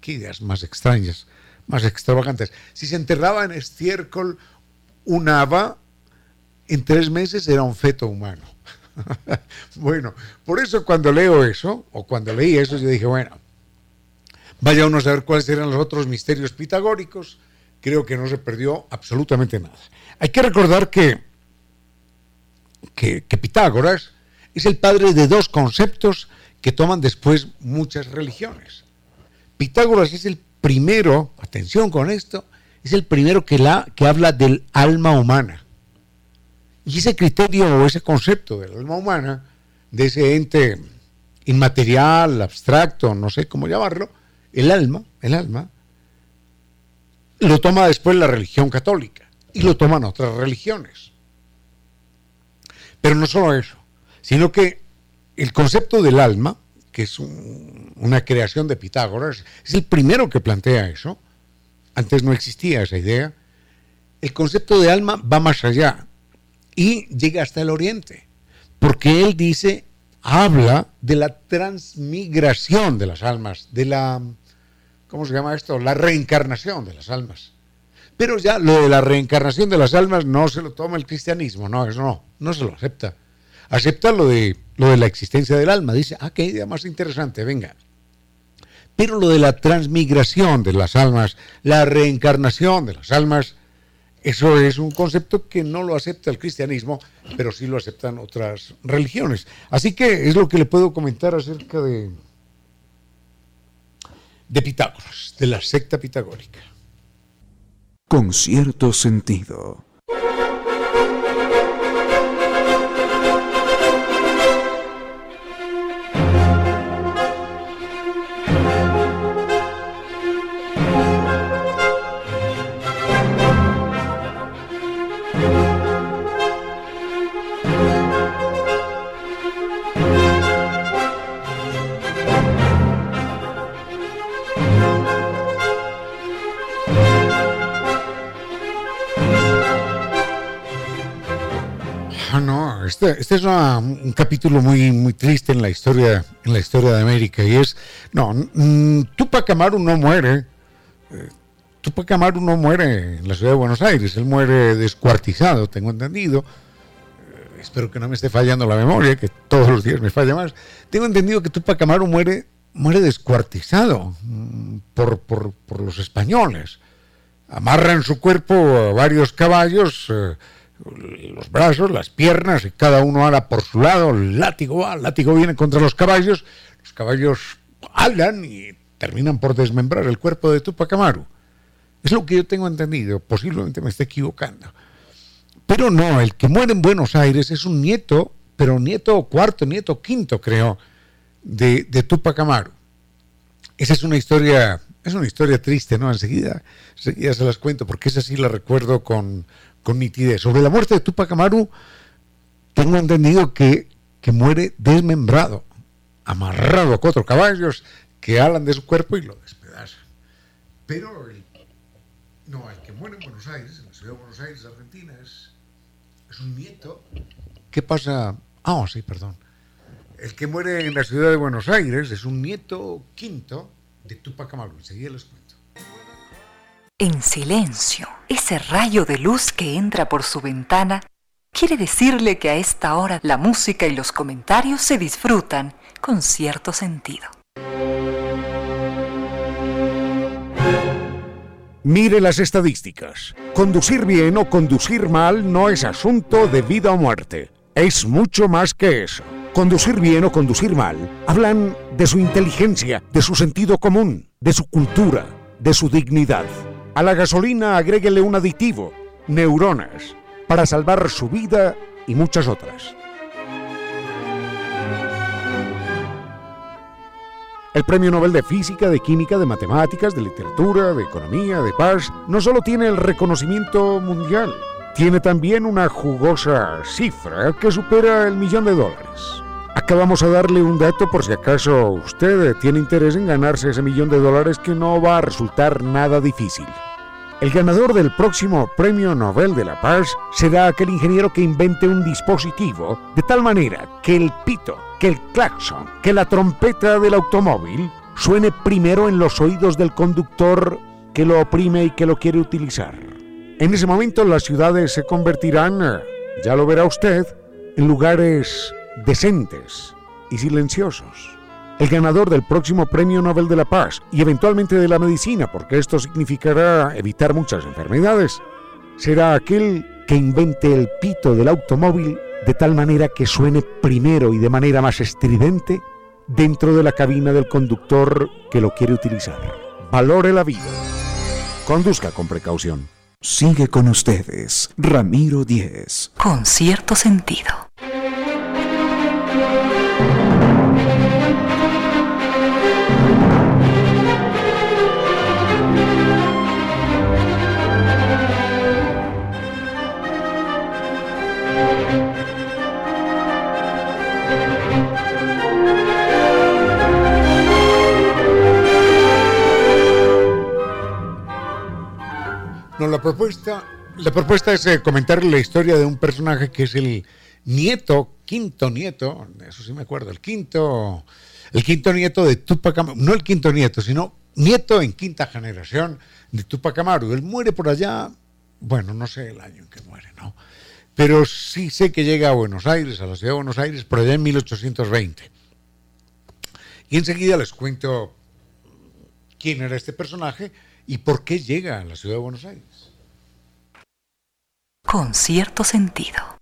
qué, ideas más extrañas, más extravagantes. Si se enterraba en estiércol un haba, en tres meses era un feto humano. bueno, por eso cuando leo eso, o cuando leí eso, yo dije, bueno, vaya uno a saber cuáles eran los otros misterios pitagóricos. Creo que no se perdió absolutamente nada. Hay que recordar que, que, Pitágoras es el padre de dos conceptos que toman después muchas religiones. Pitágoras es el primero, atención con esto, es el primero que, la, que habla del alma humana. Y ese criterio o ese concepto del alma humana, de ese ente inmaterial, abstracto, no sé cómo llamarlo, el alma, el alma, lo toma después la religión católica y lo toman otras religiones. Pero no solo eso, sino que el concepto del alma, que es una creación de Pitágoras, es el primero que plantea eso. Antes no existía esa idea. El concepto de alma va más allá y llega hasta el oriente, porque él dice, habla de la transmigración de las almas, de la, ¿cómo se llama esto? La reencarnación de las almas. Pero ya lo de la reencarnación de las almas no se lo toma el cristianismo, no, eso no, no se lo acepta acepta lo de, lo de la existencia del alma. Dice, ah, qué idea más interesante, venga. Pero lo de la transmigración de las almas, la reencarnación de las almas, eso es un concepto que no lo acepta el cristianismo, pero sí lo aceptan otras religiones. Así que es lo que le puedo comentar acerca de, de Pitágoras, de la secta pitagórica. Con cierto sentido. Este, este es un capítulo muy, muy triste en la historia, en la historia de América y es, no, Tupac Amaru no muere, eh, Tupac Amaru no muere en la ciudad de Buenos Aires, él muere descuartizado, tengo entendido. Eh, espero que no me esté fallando la memoria, que todos los días me falla más. Tengo entendido que Tupac Amaru muere, muere descuartizado mm, por, por, por los españoles. Amarran su cuerpo a varios caballos. Eh, los brazos, las piernas, y cada uno habla por su lado, el látigo va, el látigo viene contra los caballos, los caballos hablan y terminan por desmembrar el cuerpo de Tupac Amaru. Es lo que yo tengo entendido, posiblemente me esté equivocando. Pero no, el que muere en Buenos Aires es un nieto, pero nieto cuarto, nieto quinto, creo, de, de Tupac Amaru. Esa es una historia, es una historia triste, ¿no? Enseguida, enseguida se las cuento, porque esa sí la recuerdo con, con nitidez. Sobre la muerte de Tupac Amaru, tengo entendido que, que muere desmembrado, amarrado a cuatro caballos que alan de su cuerpo y lo despedazan. Pero el, no, el que muere en Buenos Aires, en la ciudad de Buenos Aires, Argentina, es, es un nieto. ¿Qué pasa? Ah, sí, perdón. El que muere en la ciudad de Buenos Aires es un nieto quinto de Tupac Amaru. Enseguida cuento. En silencio, ese rayo de luz que entra por su ventana quiere decirle que a esta hora la música y los comentarios se disfrutan con cierto sentido. Mire las estadísticas. Conducir bien o conducir mal no es asunto de vida o muerte. Es mucho más que eso. Conducir bien o conducir mal hablan de su inteligencia, de su sentido común, de su cultura, de su dignidad. A la gasolina agréguele un aditivo, neuronas, para salvar su vida y muchas otras. El Premio Nobel de Física, de Química, de Matemáticas, de Literatura, de Economía, de Paz, no solo tiene el reconocimiento mundial, tiene también una jugosa cifra que supera el millón de dólares. Acabamos a darle un dato por si acaso usted tiene interés en ganarse ese millón de dólares que no va a resultar nada difícil. El ganador del próximo Premio Nobel de la Paz será aquel ingeniero que invente un dispositivo de tal manera que el pito, que el claxon, que la trompeta del automóvil suene primero en los oídos del conductor que lo oprime y que lo quiere utilizar. En ese momento las ciudades se convertirán, ya lo verá usted, en lugares decentes y silenciosos. El ganador del próximo Premio Nobel de la Paz y eventualmente de la medicina, porque esto significará evitar muchas enfermedades, será aquel que invente el pito del automóvil de tal manera que suene primero y de manera más estridente dentro de la cabina del conductor que lo quiere utilizar. Valore la vida. Conduzca con precaución. Sigue con ustedes, Ramiro Díez. Con cierto sentido. La propuesta, la propuesta es eh, comentar la historia de un personaje que es el nieto, quinto nieto, eso sí me acuerdo, el quinto, el quinto nieto de Tupac Amaru, no el quinto nieto, sino nieto en quinta generación de Tupac Amaru. Él muere por allá, bueno, no sé el año en que muere, ¿no? Pero sí sé que llega a Buenos Aires, a la ciudad de Buenos Aires, por allá en 1820. Y enseguida les cuento quién era este personaje y por qué llega a la ciudad de Buenos Aires. Con cierto sentido.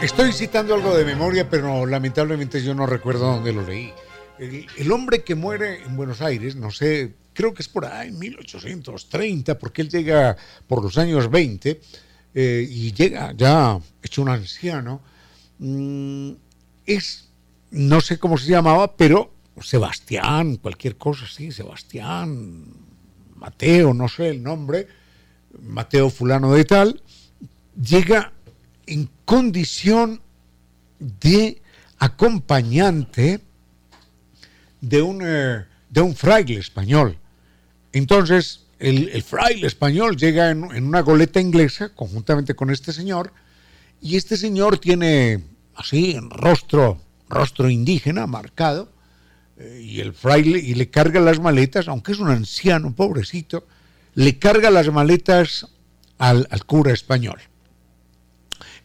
Estoy citando algo de memoria, pero lamentablemente yo no recuerdo dónde lo leí. El, hombre que muere en Buenos Aires, no sé, creo que es por ahí, en 1830, porque él llega por los años 20 eh, y llega ya hecho un anciano, mm, es, no sé cómo se llamaba, pero Sebastián, cualquier cosa así, Sebastián, Mateo, no sé el nombre, Mateo fulano de tal, llega en condición de acompañante de un, eh, de un fraile español. Entonces, el, el fraile español llega en, en, una goleta inglesa conjuntamente con este señor, y este señor tiene así, rostro, rostro indígena marcado, eh, y el fraile, y le carga las maletas, aunque es un anciano, pobrecito, le carga las maletas al, al cura español.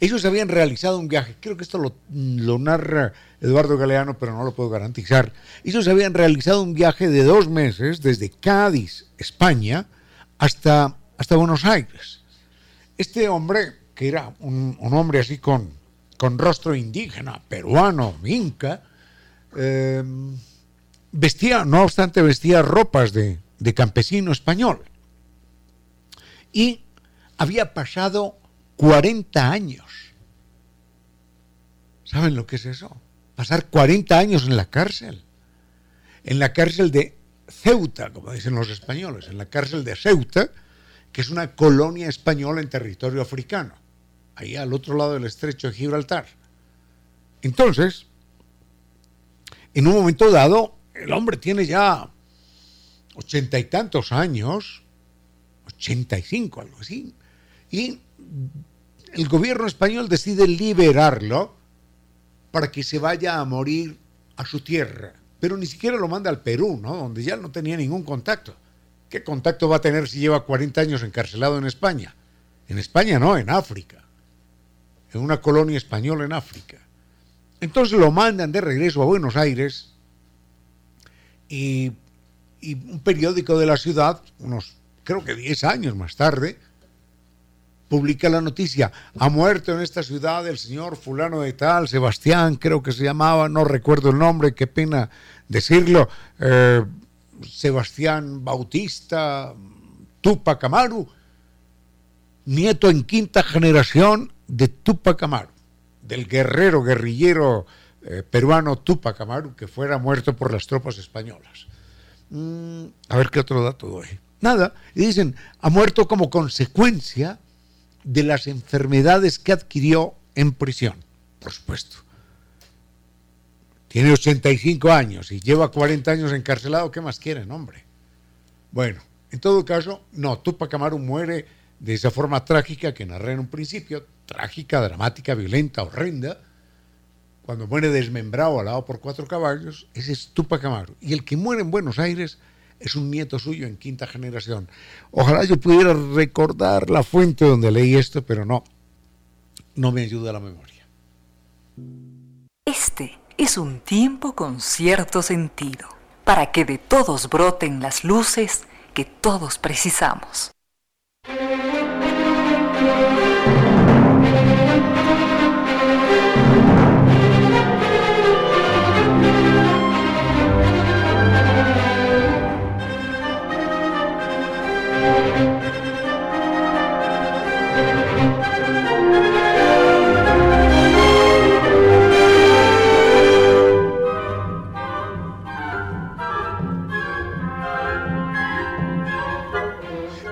Ellos habían realizado un viaje, creo que esto lo, narra Eduardo Galeano, pero no lo puedo garantizar. Ellos habían realizado un viaje de dos meses desde Cádiz, España, hasta, hasta Buenos Aires. Este hombre, que era un, hombre así con, con rostro indígena, peruano, inca, eh, vestía, no obstante, vestía ropas de, de campesino español. Y había pasado 40 años. ¿Saben lo que es eso? Pasar 40 años en la cárcel. En la cárcel de Ceuta, como dicen los españoles, en la cárcel de Ceuta, que es una colonia española en territorio africano, ahí al otro lado del estrecho de Gibraltar. Entonces, en un momento dado, el hombre tiene ya ochenta y tantos años, ochenta y cinco, algo así, y el gobierno español decide liberarlo para que se vaya a morir a su tierra, pero ni siquiera lo manda al Perú, ¿no? Donde ya no tenía ningún contacto. ¿Qué contacto va a tener si lleva 40 años encarcelado en España? En España no, en África, en una colonia española en África. Entonces lo mandan de regreso a Buenos Aires y, y un periódico de la ciudad, unos creo que 10 años más tarde, publica la noticia, ha muerto en esta ciudad el señor fulano de tal, Sebastián creo que se llamaba, no recuerdo el nombre, qué pena decirlo, eh, Sebastián Bautista Tupac Amaru, nieto en quinta generación de Tupac Amaru, del guerrero, guerrillero eh, peruano Tupac Amaru, que fuera muerto por las tropas españolas. Mm, a ver qué otro dato doy. Nada, y dicen, ha muerto como consecuencia de las enfermedades que adquirió en prisión, por supuesto. Tiene 85 años y lleva 40 años encarcelado, ¿qué más quieren, hombre? Bueno, en todo caso, no, Tupac Amaru muere de esa forma trágica que narré en un principio, trágica, dramática, violenta, horrenda, cuando muere desmembrado al lado por cuatro caballos, ese es Tupac Amaru. Y el que muere en Buenos Aires es un nieto suyo en quinta generación. Ojalá yo pudiera recordar la fuente donde leí esto, pero no, no me ayuda la memoria. Este es un tiempo con cierto sentido, para que de todos broten las luces que todos precisamos.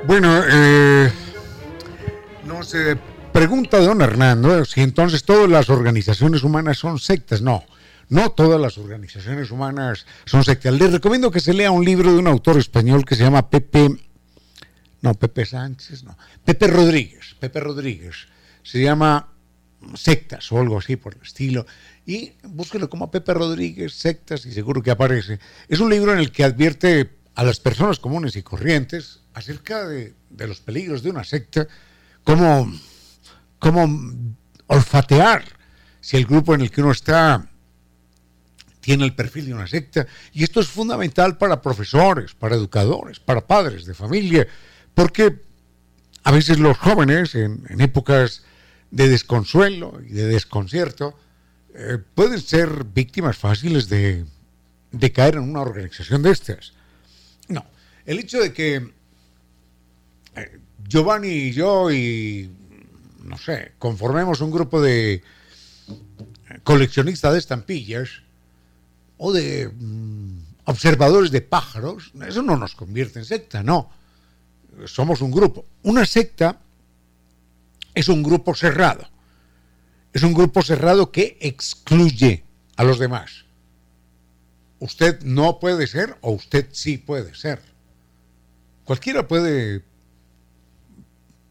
Bueno, eh, nos pregunta don Hernando si entonces todas las organizaciones humanas son sectas. No, no todas las organizaciones humanas son sectas. Les recomiendo que se lea un libro de un autor español que se llama Pepe, no, Pepe Sánchez, no, Pepe Rodríguez, Pepe Rodríguez. Se llama Sectas o algo así por el estilo. Y búsquelo como Pepe Rodríguez, Sectas, y seguro que aparece. Es un libro en el que advierte a las personas comunes y corrientes acerca de, los peligros de una secta, cómo, olfatear si el grupo en el que uno está tiene el perfil de una secta. Y esto es fundamental para profesores, para educadores, para padres de familia, porque a veces los jóvenes en, épocas de desconsuelo y de desconcierto eh, pueden ser víctimas fáciles de caer en una organización de estas. No, el hecho de que eh, Giovanni y yo y, no sé, conformemos un grupo de coleccionistas de estampillas o de mm, observadores de pájaros, eso no nos convierte en secta, no. Somos un grupo. Una secta es un grupo cerrado. Es un grupo cerrado que excluye a los demás. Usted no puede ser o usted sí puede ser. Cualquiera puede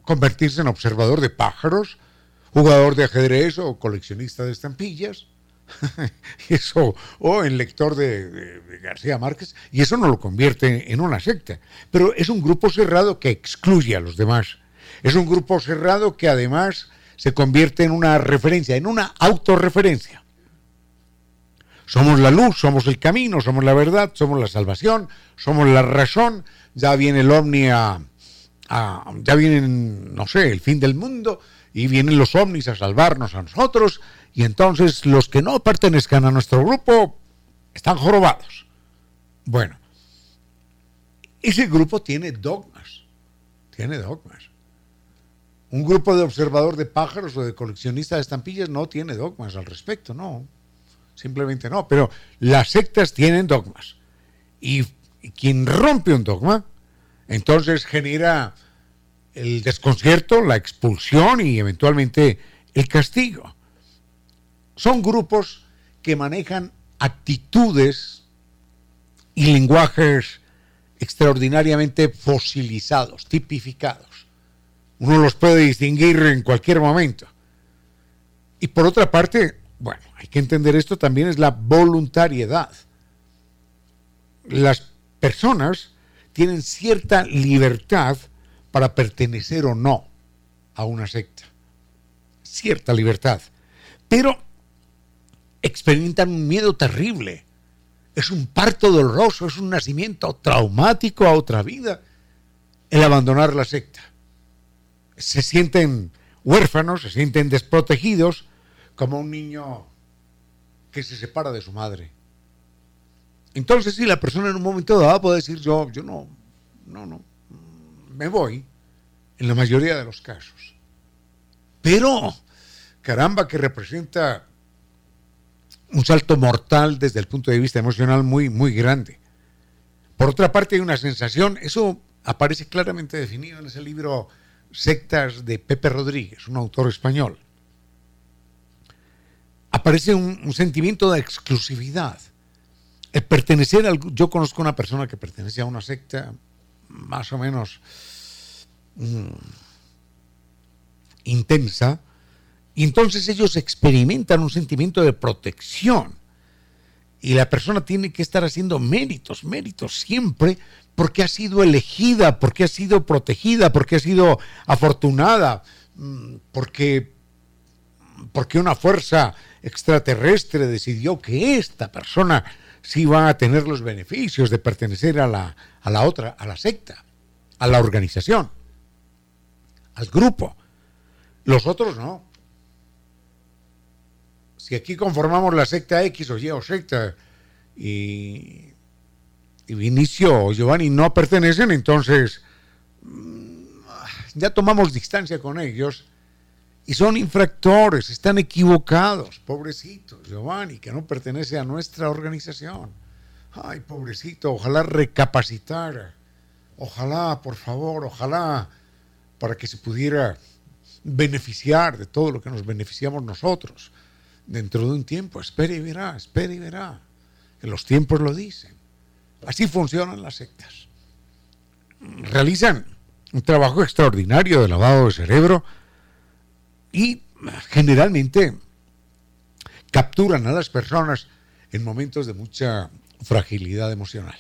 convertirse en observador de pájaros, jugador de ajedrez o coleccionista de estampillas. eso, o en lector de, de, García Márquez, y eso no lo convierte en una secta. Pero es un grupo cerrado que excluye a los demás. Es un grupo cerrado que además se convierte en una referencia, en una autorreferencia. Somos la luz, somos el camino, somos la verdad, somos la salvación, somos la razón. Ya viene el ovni a, ya viene, no sé, el fin del mundo y vienen los ovnis a salvarnos a nosotros y entonces los que no pertenezcan a nuestro grupo están jorobados. Bueno, ese grupo tiene dogmas, tiene dogmas. Un grupo de observador de pájaros o de coleccionista de estampillas no tiene dogmas al respecto, no simplemente no, pero las sectas tienen dogmas. Y, quien rompe un dogma, entonces genera el desconcierto, la expulsión y eventualmente el castigo. Son grupos que manejan actitudes y lenguajes extraordinariamente fosilizados, tipificados. Uno los puede distinguir en cualquier momento. Y por otra parte, bueno, hay que entender esto también es la voluntariedad. Las personas tienen cierta libertad para pertenecer o no a una secta. Cierta libertad. Pero experimentan un miedo terrible. Es un parto doloroso, es un nacimiento traumático a otra vida el abandonar la secta. Se sienten huérfanos, se sienten desprotegidos como un niño que se separa de su madre. Entonces, si la persona en un momento dado puede decir, yo, yo no, no, no, me voy, en la mayoría de los casos. Pero, caramba, que representa un salto mortal desde el punto de vista emocional muy, muy grande. Por otra parte, hay una sensación, eso aparece claramente definido en ese libro Sectas de Pepe Rodríguez, un autor español aparece un, sentimiento de exclusividad. El pertenecer al... Yo conozco una persona que pertenece a una secta más o menos mm, intensa, y entonces ellos experimentan un sentimiento de protección. Y la persona tiene que estar haciendo méritos, méritos siempre, porque ha sido elegida, porque ha sido protegida, porque ha sido afortunada, mm, porque, porque una fuerza extraterrestre decidió que esta persona sí va a tener los beneficios de pertenecer a la, a la otra, a la secta, a la organización, al grupo. Los otros no. Si aquí conformamos la secta X o Y o secta y, y Vinicio o Giovanni no pertenecen, entonces mm, ya tomamos distancia con ellos y son infractores, están equivocados, pobrecitos, Giovanni, que no pertenece a nuestra organización. Ay, pobrecito, ojalá recapacitara. Ojalá, por favor, ojalá, para que se pudiera beneficiar de todo lo que nos beneficiamos nosotros dentro de un tiempo. Espere y verá, espere y verá. Que los tiempos lo dicen. Así funcionan las sectas. Realizan un trabajo extraordinario de lavado de cerebro y generalmente capturan a las personas en momentos de mucha fragilidad emocional.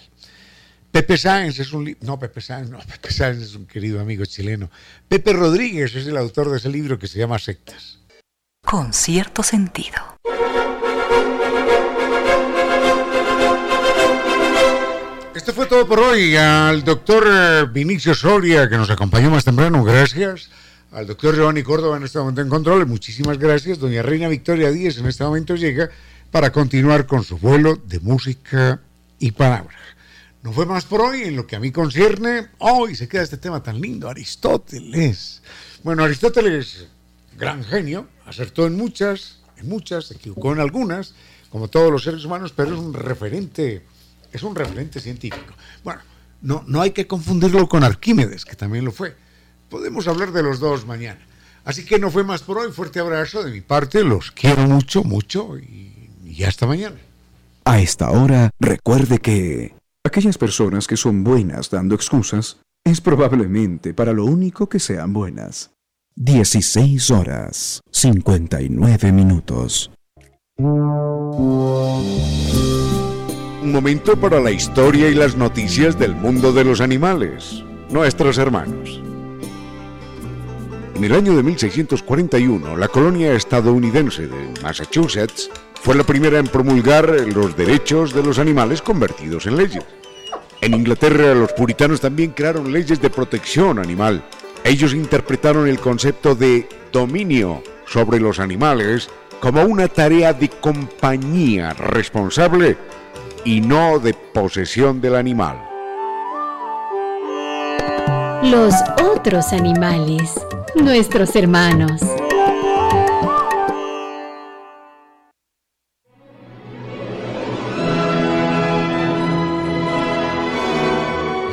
Pepe Sáenz es un no Pepe Sáenz, no Pepe Sáenz es un querido amigo chileno. Pepe Rodríguez es el autor de ese libro que se llama Sectas. Con cierto sentido. Esto fue todo por hoy. Al doctor eh, Vinicio Soria, que nos acompañó más temprano, gracias al doctor Giovanni Córdoba en este momento en control. Muchísimas gracias. Doña Reina Victoria Díez en este momento llega para continuar con su vuelo de música y palabras. No fue más por hoy en lo que a mí concierne. Hoy se queda este tema tan lindo, Aristóteles. Bueno, Aristóteles, gran genio, acertó en muchas, en muchas, se equivocó en algunas, como todos los seres humanos, pero es un referente, es un referente científico. Bueno, no, no hay que confundirlo con Arquímedes, que también lo fue podemos hablar de los dos mañana. Así que no fue más por hoy. Fuerte abrazo de mi parte. Los quiero mucho, mucho y, y hasta mañana. A esta hora, recuerde que aquellas personas que son buenas dando excusas es probablemente para lo único que sean buenas. 16 horas 59 minutos. Un momento para la historia y las noticias del mundo de los animales, nuestros hermanos. En el año de 1641, la colonia estadounidense de Massachusetts fue la primera en promulgar los derechos de los animales convertidos en leyes. En Inglaterra, los puritanos también crearon leyes de protección animal. Ellos interpretaron el concepto de dominio sobre los animales como una tarea de compañía responsable y no de posesión del animal. Los otros animales, nuestros hermanos.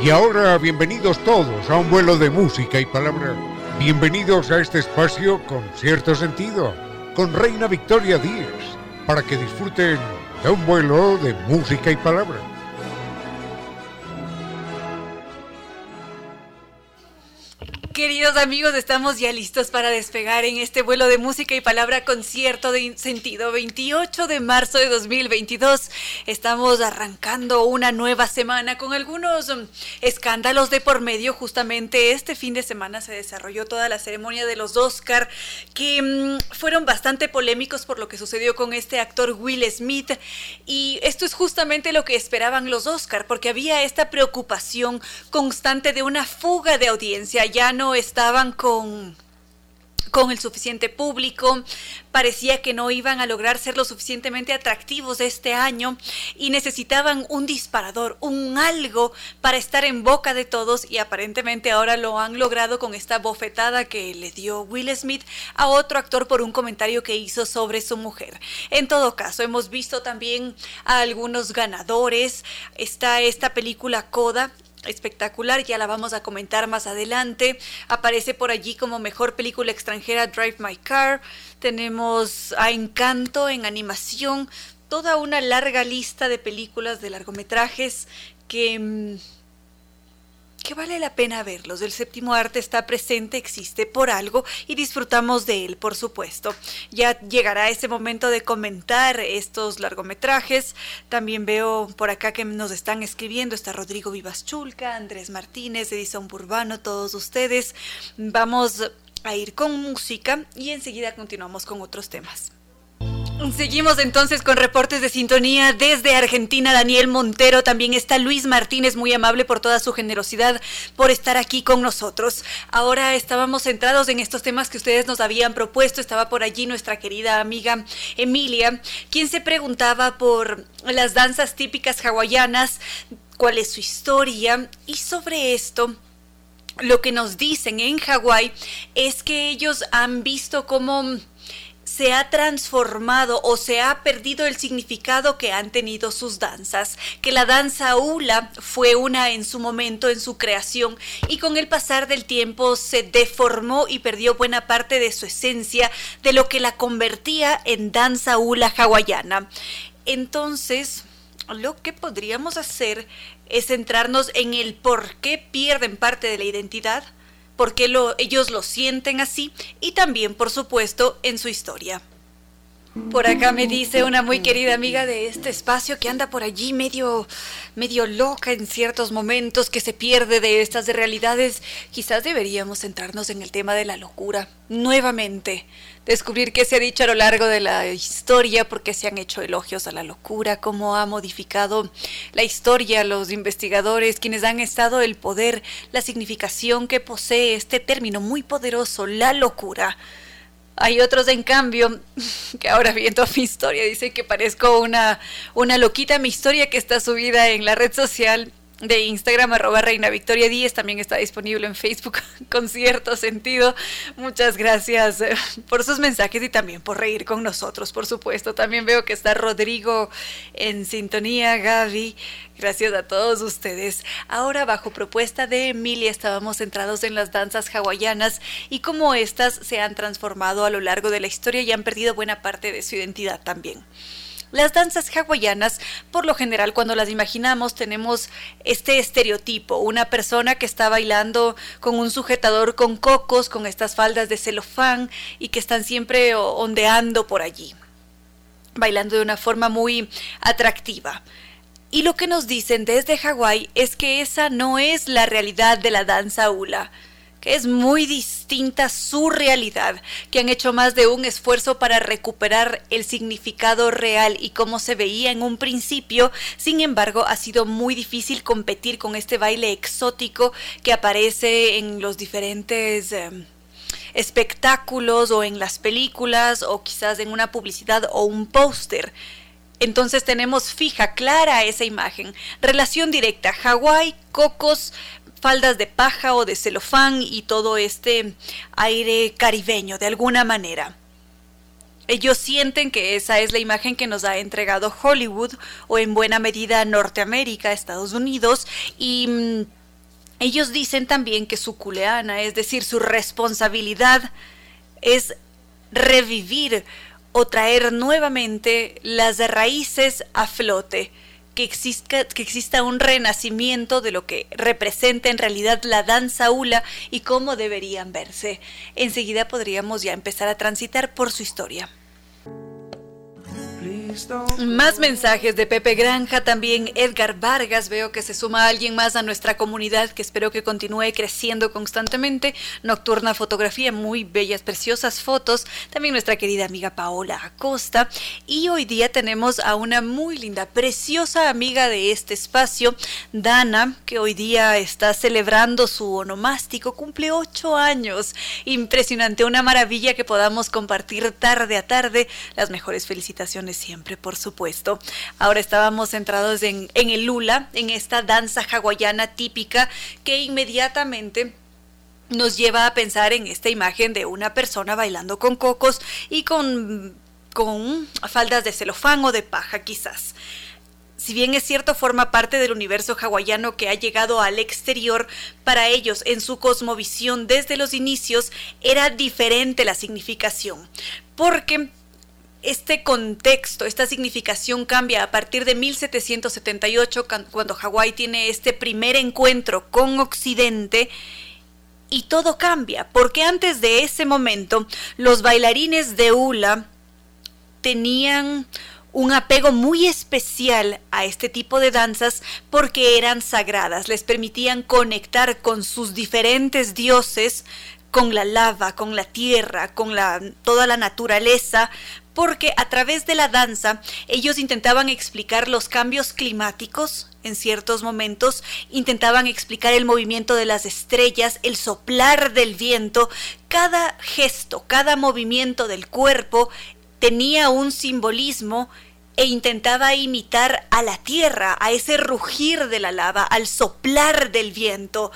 Y ahora bienvenidos todos a un vuelo de música y palabra. Bienvenidos a este espacio con cierto sentido, con Reina Victoria Díez, para que disfruten de un vuelo de música y palabra. Queridos amigos, estamos ya listos para despegar en este vuelo de música y palabra concierto de sentido. 28 de marzo de 2022. Estamos arrancando una nueva semana con algunos um, escándalos de por medio. Justamente este fin de semana se desarrolló toda la ceremonia de los Oscar que um, fueron bastante polémicos por lo que sucedió con este actor Will Smith. Y esto es justamente lo que esperaban los Oscar porque había esta preocupación constante de una fuga de audiencia. Ya no estaban con con el suficiente público, parecía que no iban a lograr ser lo suficientemente atractivos este año y necesitaban un disparador, un algo para estar en boca de todos y aparentemente ahora lo han logrado con esta bofetada que le dio Will Smith a otro actor por un comentario que hizo sobre su mujer. En todo caso, hemos visto también a algunos ganadores. Está esta película Coda, espectacular, ya la vamos a comentar más adelante. Aparece por allí como mejor película extranjera Drive My Car. Tenemos a Encanto en animación, toda una larga lista de películas de largometrajes que mm, que vale la pena verlos. El séptimo arte está presente, existe por algo y disfrutamos de él, por supuesto. Ya llegará ese momento de comentar estos largometrajes. También veo por acá que nos están escribiendo. Está Rodrigo Vivas Chulca, Andrés Martínez, Edison Burbano, todos ustedes. Vamos a ir con música y enseguida continuamos con otros temas. Seguimos entonces con reportes de sintonía desde Argentina. Daniel Montero, también está Luis Martínez, muy amable por toda su generosidad, por estar aquí con nosotros. Ahora estábamos centrados en estos temas que ustedes nos habían propuesto. Estaba por allí nuestra querida amiga Emilia, quien se preguntaba por las danzas típicas hawaianas, cuál es su historia y sobre esto lo que nos dicen en Hawái es que ellos han visto cómo se ha transformado o se ha perdido el significado que han tenido sus danzas, que la danza hula fue una en su momento, en su creación, y con el pasar del tiempo se deformó y perdió buena parte de su esencia, de lo que la convertía en danza hula hawaiana. Entonces, lo que podríamos hacer es centrarnos en el por qué pierden parte de la identidad, porque lo, ellos lo sienten así y también, por supuesto, en su historia. Por acá me dice una muy querida amiga de este espacio que anda por allí medio, medio loca en ciertos momentos, que se pierde de estas realidades. Quizás deberíamos centrarnos en el tema de la locura, nuevamente. Descubrir qué se ha dicho a lo largo de la historia, por qué se han hecho elogios a la locura, cómo ha modificado la historia, los investigadores, quienes han estado el poder, la significación que posee este término muy poderoso, la locura hay otros, en cambio, que ahora viendo mi historia, dicen que parezco una, una loquita. Mi historia que está subida en la red social de Instagram, arroba Reina Victoria 10, también está disponible en Facebook con cierto sentido. Muchas gracias eh, por sus mensajes y también por reír con nosotros, por supuesto. También veo que está Rodrigo en sintonía, Gaby. Gracias a todos ustedes. Ahora, bajo propuesta de Emilia, estábamos centrados en las danzas hawaianas y cómo éstas se han transformado a lo largo de la historia y han perdido buena parte de su identidad también. Las danzas hawaianas, por lo general, cuando las imaginamos, tenemos este estereotipo, una persona que está bailando con un sujetador con cocos, con estas faldas de celofán y que están siempre ondeando por allí, bailando de una forma muy atractiva. Y lo que nos dicen desde Hawái es que esa no es la realidad de la danza hula es muy distinta su realidad, que han hecho más de un esfuerzo para recuperar el significado real y cómo se veía en un principio. Sin embargo, ha sido muy difícil competir con este baile exótico que aparece en los diferentes... Em, espectáculos o en las películas o quizás en una publicidad o un póster. Entonces tenemos fija, clara esa imagen. Relación directa, Hawái, cocos, faldas de paja o de celofán y todo este aire caribeño de alguna manera. Ellos sienten que esa es la imagen que nos ha entregado Hollywood o en buena medida Norteamérica, Estados Unidos y mm, ellos dicen también que su culeana, es decir, su responsabilidad es revivir o traer nuevamente las raíces a flote, que exista, que exista un renacimiento de lo que representa en realidad la danza hula y cómo deberían verse. Enseguida podríamos ya empezar a transitar por su historia. Más mensajes de Pepe Granja, también Edgar Vargas, veo que se suma alguien más a nuestra comunidad que espero que continúe creciendo constantemente. Nocturna fotografía, muy bellas, preciosas fotos. También nuestra querida amiga Paola Acosta. Y hoy día tenemos a una muy linda, preciosa amiga de este espacio, Dana, que hoy día está celebrando su onomástico, cumple ocho años. Impresionante, una maravilla que podamos compartir tarde a tarde. Las mejores felicitaciones siempre por supuesto. Ahora estábamos centrados en, el lula, en esta danza hawaiana típica que inmediatamente nos lleva a pensar en esta imagen de una persona bailando con cocos y con, con faldas de celofán o de paja quizás. Si bien es cierto, forma parte del universo hawaiano que ha llegado al exterior, para ellos, en su cosmovisión desde los inicios, era diferente la significación. Porque este contexto, esta significación cambia a partir de 1778, cuando Hawái tiene este primer encuentro con Occidente. Y todo cambia, porque antes de ese momento los bailarines de hula tenían un apego muy especial a este tipo de danzas porque eran sagradas, les permitían conectar con sus diferentes dioses, con la lava, con la tierra, con toda la naturaleza, porque a través de la danza ellos intentaban explicar los cambios climáticos en ciertos momentos, intentaban explicar el movimiento de las estrellas, el soplar del viento, cada gesto, cada movimiento del cuerpo tenía un simbolismo e intentaba imitar a la tierra, a ese rugir de la lava, al soplar del viento.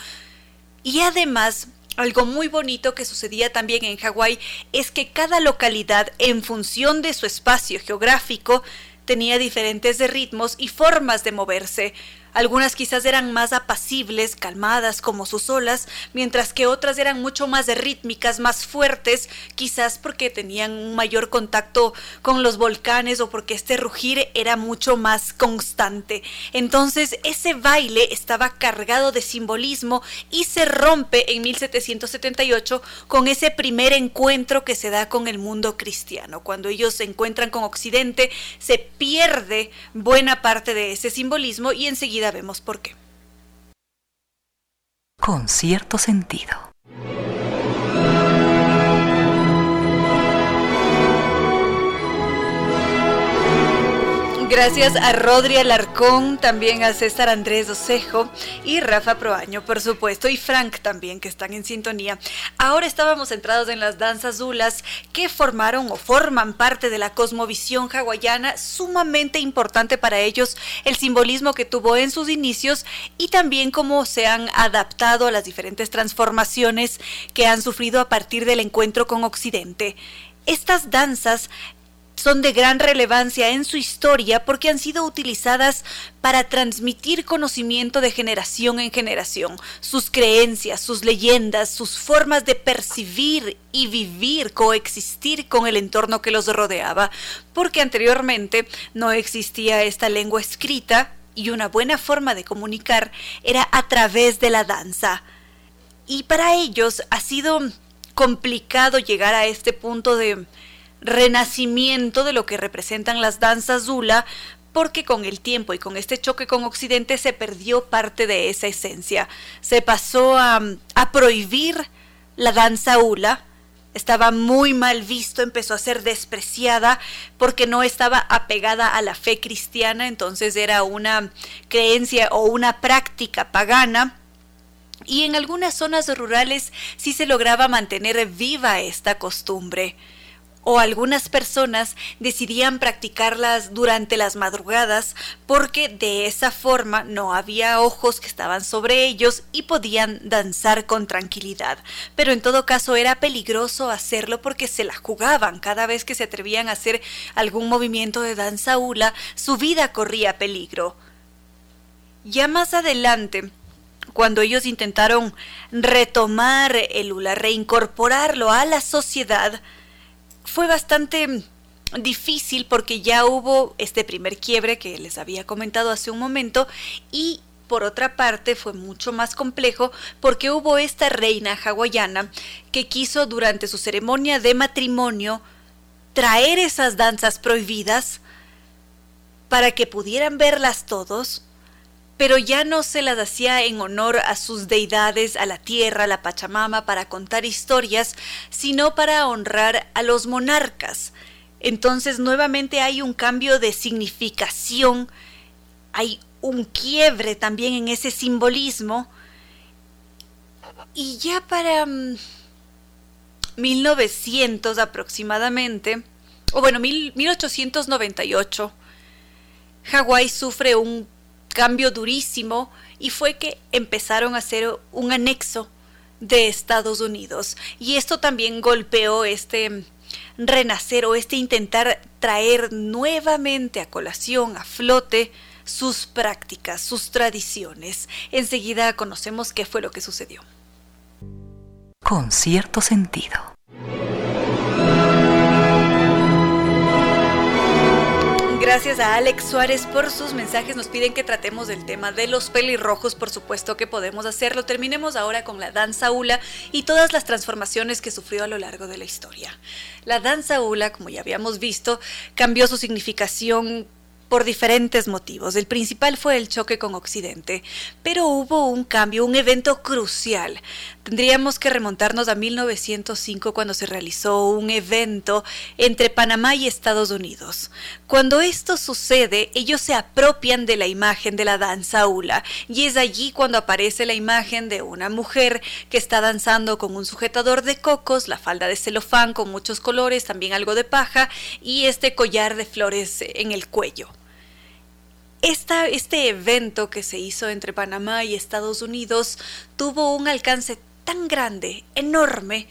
Y además algo muy bonito que sucedía también en Hawái es que cada localidad, en función de su espacio geográfico, tenía diferentes ritmos y formas de moverse. Algunas quizás eran más apacibles, calmadas como sus olas, mientras que otras eran mucho más rítmicas, más fuertes, quizás porque tenían un mayor contacto con los volcanes o porque este rugir era mucho más constante. Entonces ese baile estaba cargado de simbolismo y se rompe en 1778 con ese primer encuentro que se da con el mundo cristiano. Cuando ellos se encuentran con Occidente, se pierde buena parte de ese simbolismo y enseguida vemos por qué. Con cierto sentido. Gracias a Rodri Alarcón, también a César Andrés Osejo y Rafa Proaño, por supuesto, y Frank también, que están en sintonía. Ahora estábamos centrados en las danzas zulas que formaron o forman parte de la cosmovisión hawaiana, sumamente importante para ellos el simbolismo que tuvo en sus inicios y también cómo se han adaptado a las diferentes transformaciones que han sufrido a partir del encuentro con Occidente. Estas danzas son de gran relevancia en su historia porque han sido utilizadas para transmitir conocimiento de generación en generación, sus creencias, sus leyendas, sus formas de percibir y vivir, coexistir con el entorno que los rodeaba, porque anteriormente no existía esta lengua escrita y una buena forma de comunicar era a través de la danza. Y para ellos ha sido complicado llegar a este punto de renacimiento de lo que representan las danzas Zula, porque con el tiempo y con este choque con Occidente se perdió parte de esa esencia. Se pasó a, a prohibir la danza hula estaba muy mal visto, empezó a ser despreciada porque no estaba apegada a la fe cristiana, entonces era una creencia o una práctica pagana. Y en algunas zonas rurales sí se lograba mantener viva esta costumbre o algunas personas decidían practicarlas durante las madrugadas porque de esa forma no había ojos que estaban sobre ellos y podían danzar con tranquilidad. Pero en todo caso era peligroso hacerlo porque se la jugaban. Cada vez que se atrevían a hacer algún movimiento de danza hula, su vida corría peligro. Ya más adelante, cuando ellos intentaron retomar el hula, reincorporarlo a la sociedad, fue bastante difícil porque ya hubo este primer quiebre que les había comentado hace un momento y por otra parte fue mucho más complejo porque hubo esta reina hawaiana que quiso durante su ceremonia de matrimonio traer esas danzas prohibidas para que pudieran verlas todos pero ya no se las hacía en honor a sus deidades, a la tierra, a la Pachamama, para contar historias, sino para honrar a los monarcas. Entonces nuevamente hay un cambio de significación, hay un quiebre también en ese simbolismo. Y ya para 1900 mm, aproximadamente, o bueno, 1898, Hawái sufre un cambio durísimo y fue que empezaron a hacer un anexo de Estados Unidos. Y esto también golpeó este renacer o este intentar traer nuevamente a colación, a flote, sus prácticas, sus tradiciones. Enseguida conocemos qué fue lo que sucedió. Con cierto sentido. Gracias a Alex Suárez por sus mensajes. Nos piden que tratemos del tema de los pelirrojos. Por supuesto que podemos hacerlo. Terminemos ahora con la danza hula y todas las transformaciones que sufrió a lo largo de la historia. La danza hula, como ya habíamos visto, cambió su significación por diferentes motivos. El principal fue el choque con Occidente, pero hubo un cambio, un evento crucial. Tendríamos que remontarnos a 1905 cuando se realizó un evento entre Panamá y Estados Unidos. Cuando esto sucede, ellos se apropian de la imagen de la danza hula y es allí cuando aparece la imagen de una mujer que está danzando con un sujetador de cocos, la falda de celofán con muchos colores, también algo de paja y este collar de flores en el cuello este evento que se hizo entre Panamá y Estados Unidos tuvo un alcance tan grande, enorme,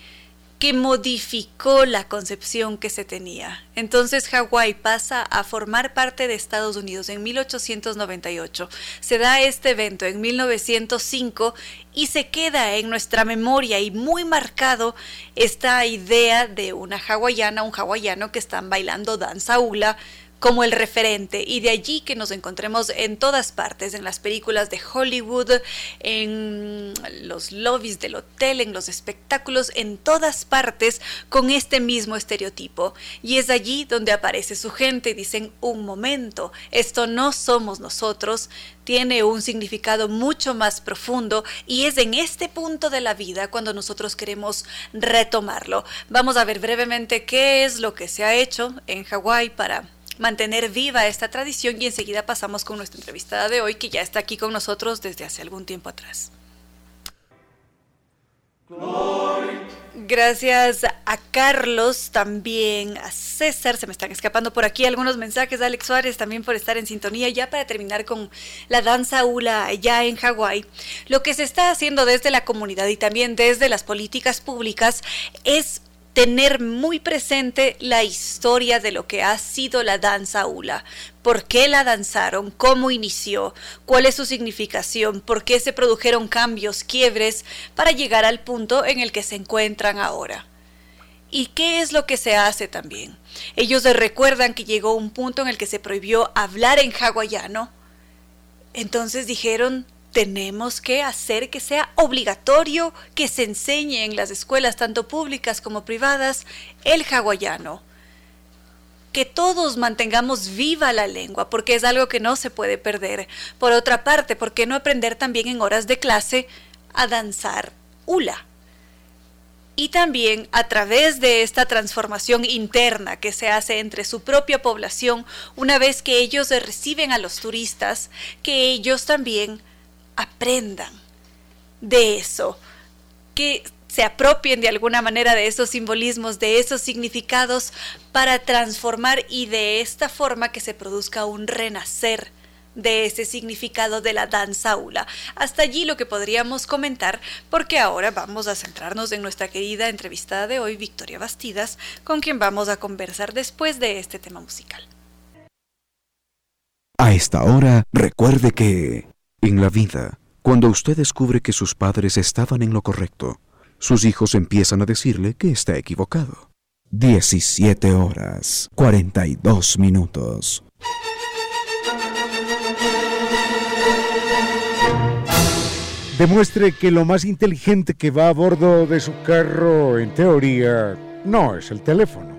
que modificó la concepción que se tenía. Entonces Hawái pasa a formar parte de Estados Unidos en 1898. Se da este evento en 1905 y se queda en nuestra memoria y muy marcado esta idea de una hawaiana, un hawaiano que están bailando danza hula como el referente y de allí que nos encontremos en todas partes, en las películas de Hollywood, en los lobbies del hotel, en los espectáculos, en todas partes con este mismo estereotipo. Y es allí donde aparece su gente y dicen, un momento, esto no somos nosotros, tiene un significado mucho más profundo y es en este punto de la vida cuando nosotros queremos retomarlo. Vamos a ver brevemente qué es lo que se ha hecho en Hawái para mantener viva esta tradición y enseguida pasamos con nuestra entrevistada de hoy que ya está aquí con nosotros desde hace algún tiempo atrás. Gracias a Carlos, también a César, se me están escapando por aquí algunos mensajes, a Alex Suárez también por estar en sintonía. Ya para terminar con la danza hula ya en Hawái, lo que se está haciendo desde la comunidad y también desde las políticas públicas es tener muy presente la historia de lo que ha sido la danza hula. ¿Por qué la danzaron? ¿Cómo inició? ¿Cuál es su significación? ¿Por qué se produjeron cambios, quiebres para llegar al punto en el que se encuentran ahora? ¿Y qué es lo que se hace también? Ellos recuerdan que llegó un punto en el que se prohibió hablar en hawaiano. Entonces dijeron, tenemos que hacer que sea obligatorio que se enseñe en las escuelas, tanto públicas como privadas, el hawaiano. Que todos mantengamos viva la lengua, porque es algo que no se puede perder. Por otra parte, ¿por qué no aprender también en horas de clase a danzar hula? y también a través de esta transformación interna que se hace entre su propia población, una vez que ellos reciben a los turistas, que ellos también aprendan de eso, que se apropien de alguna manera de esos simbolismos, de esos significados, para transformar y de esta forma que se produzca un renacer de ese significado de la danza danzaula. Hasta allí lo que podríamos comentar, porque ahora vamos a centrarnos en nuestra querida entrevistada de hoy, Victoria Bastidas, con quien vamos a conversar después de este tema musical. A esta hora, recuerde que en la vida, cuando usted descubre que sus padres estaban en lo correcto, sus hijos empiezan a decirle que está equivocado. 17 horas 42 minutos. Demuestre que lo más inteligente que va a bordo de su carro, en teoría, no es el teléfono.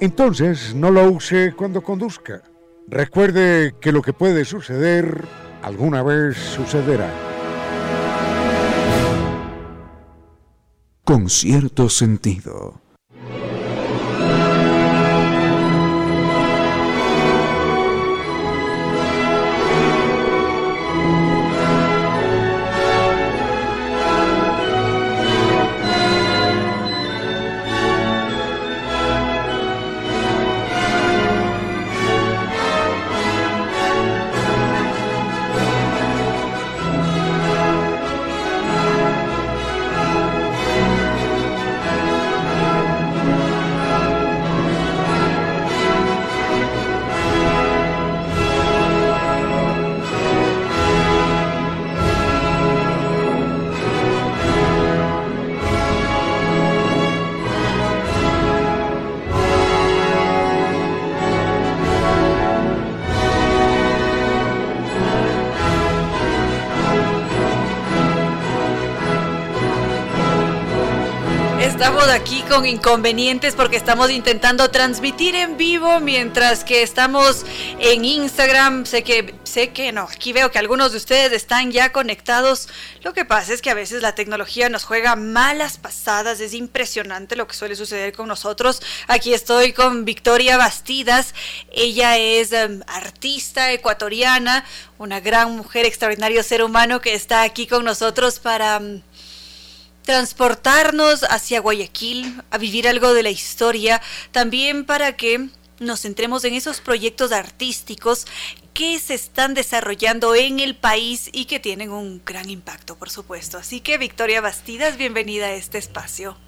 Entonces, no lo use cuando conduzca. Recuerde que lo que puede suceder, alguna vez sucederá. con cierto sentido. Aquí con inconvenientes porque estamos intentando transmitir en vivo mientras que estamos en Instagram. Sé que sé que no, aquí veo que algunos de ustedes están ya conectados. Lo que pasa es que a veces la tecnología nos juega malas pasadas, es impresionante lo que suele suceder con nosotros. Aquí estoy con Victoria Bastidas. Ella es em, artista ecuatoriana, una gran mujer, extraordinario ser humano que está aquí con nosotros para em, transportarnos hacia Guayaquil, a vivir algo de la historia, también para que nos centremos en esos proyectos artísticos que se están desarrollando en el país y que tienen un gran impacto, por supuesto. Así que Victoria Bastidas, bienvenida a este espacio.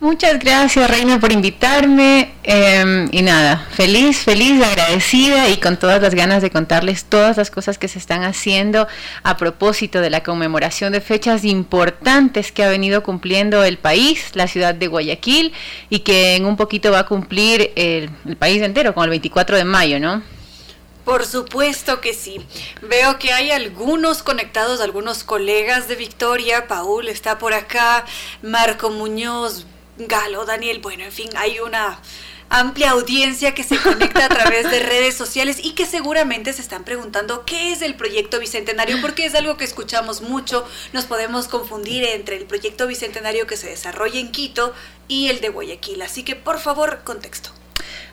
Muchas gracias, Reina, por invitarme. Em, y nada, feliz, feliz, agradecida y con todas las ganas de contarles todas las cosas que se están haciendo a propósito de la conmemoración de fechas importantes que ha venido cumpliendo el país, la ciudad de Guayaquil, y que en un poquito va a cumplir el, el país entero, con el 24 de mayo, ¿no? Por supuesto que sí. Veo que hay algunos conectados, algunos colegas de Victoria. Paul está por acá, Marco Muñoz, Galo, Daniel, bueno, en fin, hay una amplia audiencia que se conecta a través de redes sociales y que seguramente se están preguntando qué es el proyecto Bicentenario, porque es algo que escuchamos mucho, nos podemos confundir entre el proyecto Bicentenario que se desarrolla en Quito y el de Guayaquil. Así que, por favor, contexto.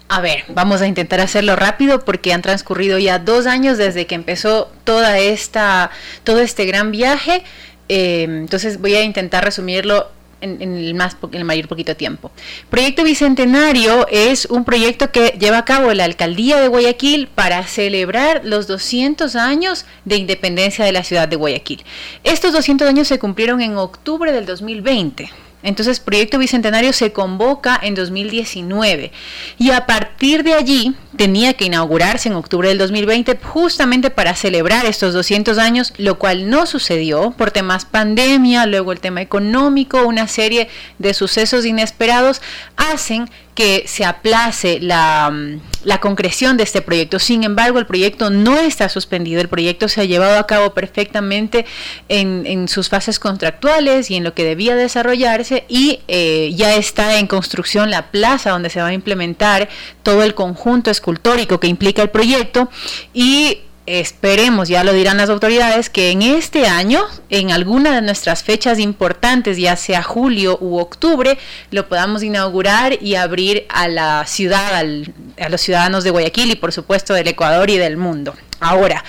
A ver, vamos a intentar hacerlo rápido porque han transcurrido ya dos años desde que empezó toda esta, todo este gran viaje. Eh, entonces voy a intentar resumirlo en, el más en el mayor poquito tiempo. Proyecto Bicentenario es un proyecto que lleva a cabo la alcaldía de Guayaquil para celebrar los 200 años de independencia de la ciudad de Guayaquil. Estos 200 años se cumplieron en octubre del 2020. Entonces, Proyecto Bicentenario se convoca en 2019 y a partir de allí tenía que inaugurarse en octubre del 2020 justamente para celebrar estos 200 años, lo cual no sucedió por temas pandemia, luego el tema económico, una serie de sucesos inesperados hacen que se aplace la, la, concreción de este proyecto. Sin embargo, el proyecto no está suspendido, el proyecto se ha llevado a cabo perfectamente en, en sus fases contractuales y en lo que debía desarrollarse y eh, ya está en construcción la plaza donde se va a implementar todo el conjunto escultórico que implica el proyecto y esperemos, ya lo dirán las autoridades, que en este año, en alguna de nuestras fechas importantes, ya sea julio u octubre, lo podamos inaugurar y abrir a la ciudad, a los ciudadanos de Guayaquil y por supuesto del Ecuador y del mundo. Ahora,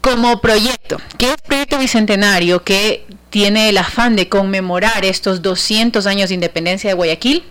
como proyecto, ¿qué es Proyecto Bicentenario que tiene el afán de conmemorar estos 200 años de independencia de Guayaquil?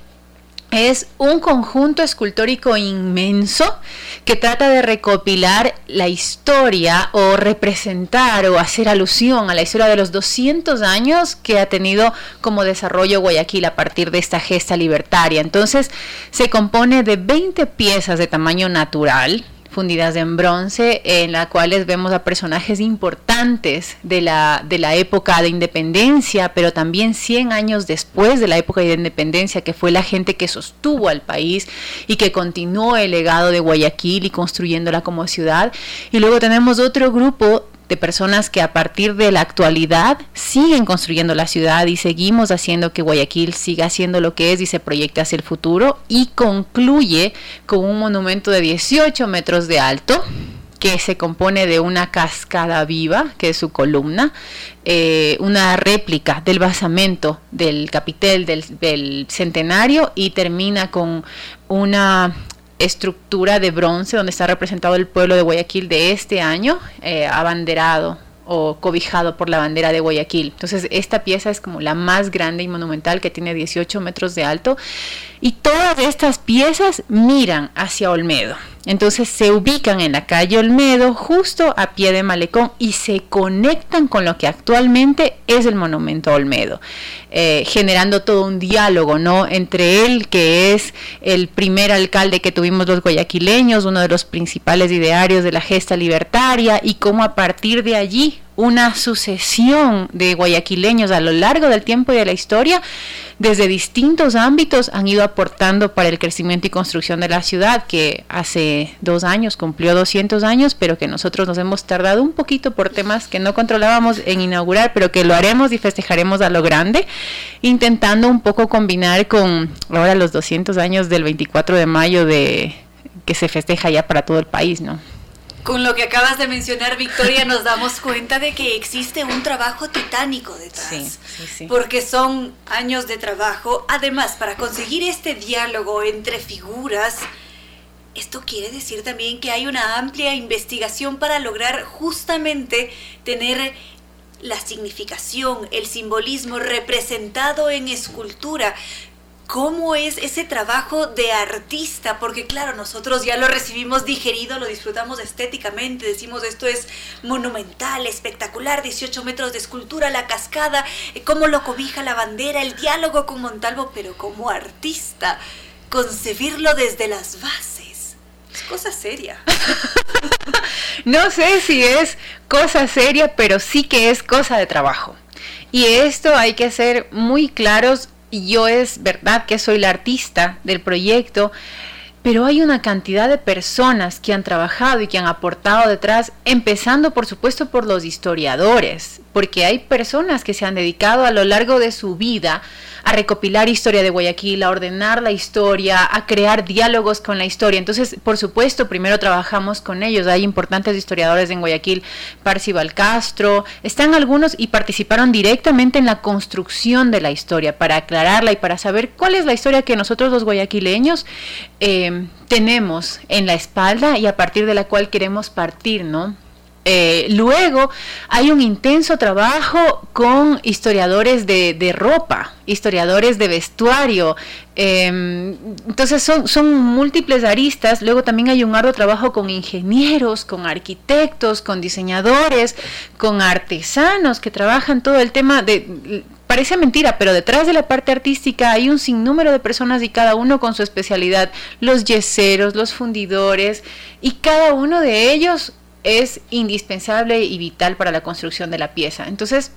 Es un conjunto escultórico inmenso que trata de recopilar la historia o representar o hacer alusión a la historia de los 200 años que ha tenido como desarrollo Guayaquil a partir de esta gesta libertaria. Entonces se compone de 20 piezas de tamaño natural, fundidas en bronce, en las cuales vemos a personajes importantes de la, de la época de independencia, pero también 100 años después de la época de independencia, que fue la gente que sostuvo al país y que continuó el legado de Guayaquil y construyéndola como ciudad. Y luego tenemos otro grupo de personas que a partir de la actualidad siguen construyendo la ciudad y seguimos haciendo que Guayaquil siga siendo lo que es y se proyecte hacia el futuro y concluye con un monumento de 18 metros de alto que se compone de una cascada viva, que es su columna, eh, una réplica del basamento del capitel del, del centenario y termina con una estructura de bronce donde está representado el pueblo de Guayaquil de este año, eh, abanderado o cobijado por la bandera de Guayaquil. Entonces esta pieza es como la más grande y monumental que tiene 18 metros de alto y todas estas piezas miran hacia Olmedo. Entonces se ubican en la calle Olmedo, justo a pie de Malecón, y se conectan con lo que actualmente es el monumento Olmedo, eh, generando todo un diálogo, ¿no? Entre él, que es el primer alcalde que tuvimos los guayaquileños, uno de los principales idearios de la gesta libertaria, y cómo a partir de allí una sucesión de guayaquileños a lo largo del tiempo y de la historia, desde distintos ámbitos, han ido aportando para el crecimiento y construcción de la ciudad, que hace dos años cumplió 200 años, pero que nosotros nos hemos tardado un poquito por temas que no controlábamos en inaugurar, pero que lo haremos y festejaremos a lo grande, intentando un poco combinar con ahora los 200 años del 24 de mayo de que se festeja ya para todo el país, ¿no? Con lo que acabas de mencionar, Victoria, nos damos cuenta de que existe un trabajo titánico detrás. Sí, sí, sí. Porque son años de trabajo. Además, para conseguir este diálogo entre figuras, esto quiere decir también que hay una amplia investigación para lograr justamente tener la significación, el simbolismo representado en escultura cómo es ese trabajo de artista, porque claro, nosotros ya lo recibimos digerido, lo disfrutamos estéticamente, decimos esto es monumental, espectacular, 18 metros de escultura, la cascada, eh, cómo lo cobija la bandera, el diálogo con Montalvo, pero como artista, concebirlo desde las bases, es cosa seria. no sé si es cosa seria, pero sí que es cosa de trabajo. Y esto hay que ser muy claros yo es verdad que soy la artista del proyecto, pero hay una cantidad de personas que han trabajado y que han aportado detrás, empezando por supuesto por los historiadores, porque hay personas que se han dedicado a lo largo de su vida a recopilar historia de Guayaquil, a ordenar la historia, a crear diálogos con la historia. Entonces, por supuesto, primero trabajamos con ellos. Hay importantes historiadores en Guayaquil, Parsi Castro, están algunos y participaron directamente en la construcción de la historia para aclararla y para saber cuál es la historia que nosotros los guayaquileños eh, tenemos en la espalda y a partir de la cual queremos partir, ¿no? Eh, luego hay un intenso trabajo con historiadores de, ropa, historiadores de vestuario. Em, entonces son, múltiples aristas. Luego también hay un arduo trabajo con ingenieros, con arquitectos, con diseñadores, con artesanos que trabajan todo el tema de parece mentira, pero detrás de la parte artística hay un sinnúmero de personas y cada uno con su especialidad, los yeseros, los fundidores, y cada uno de ellos es indispensable y vital para la construcción de la pieza. Entonces,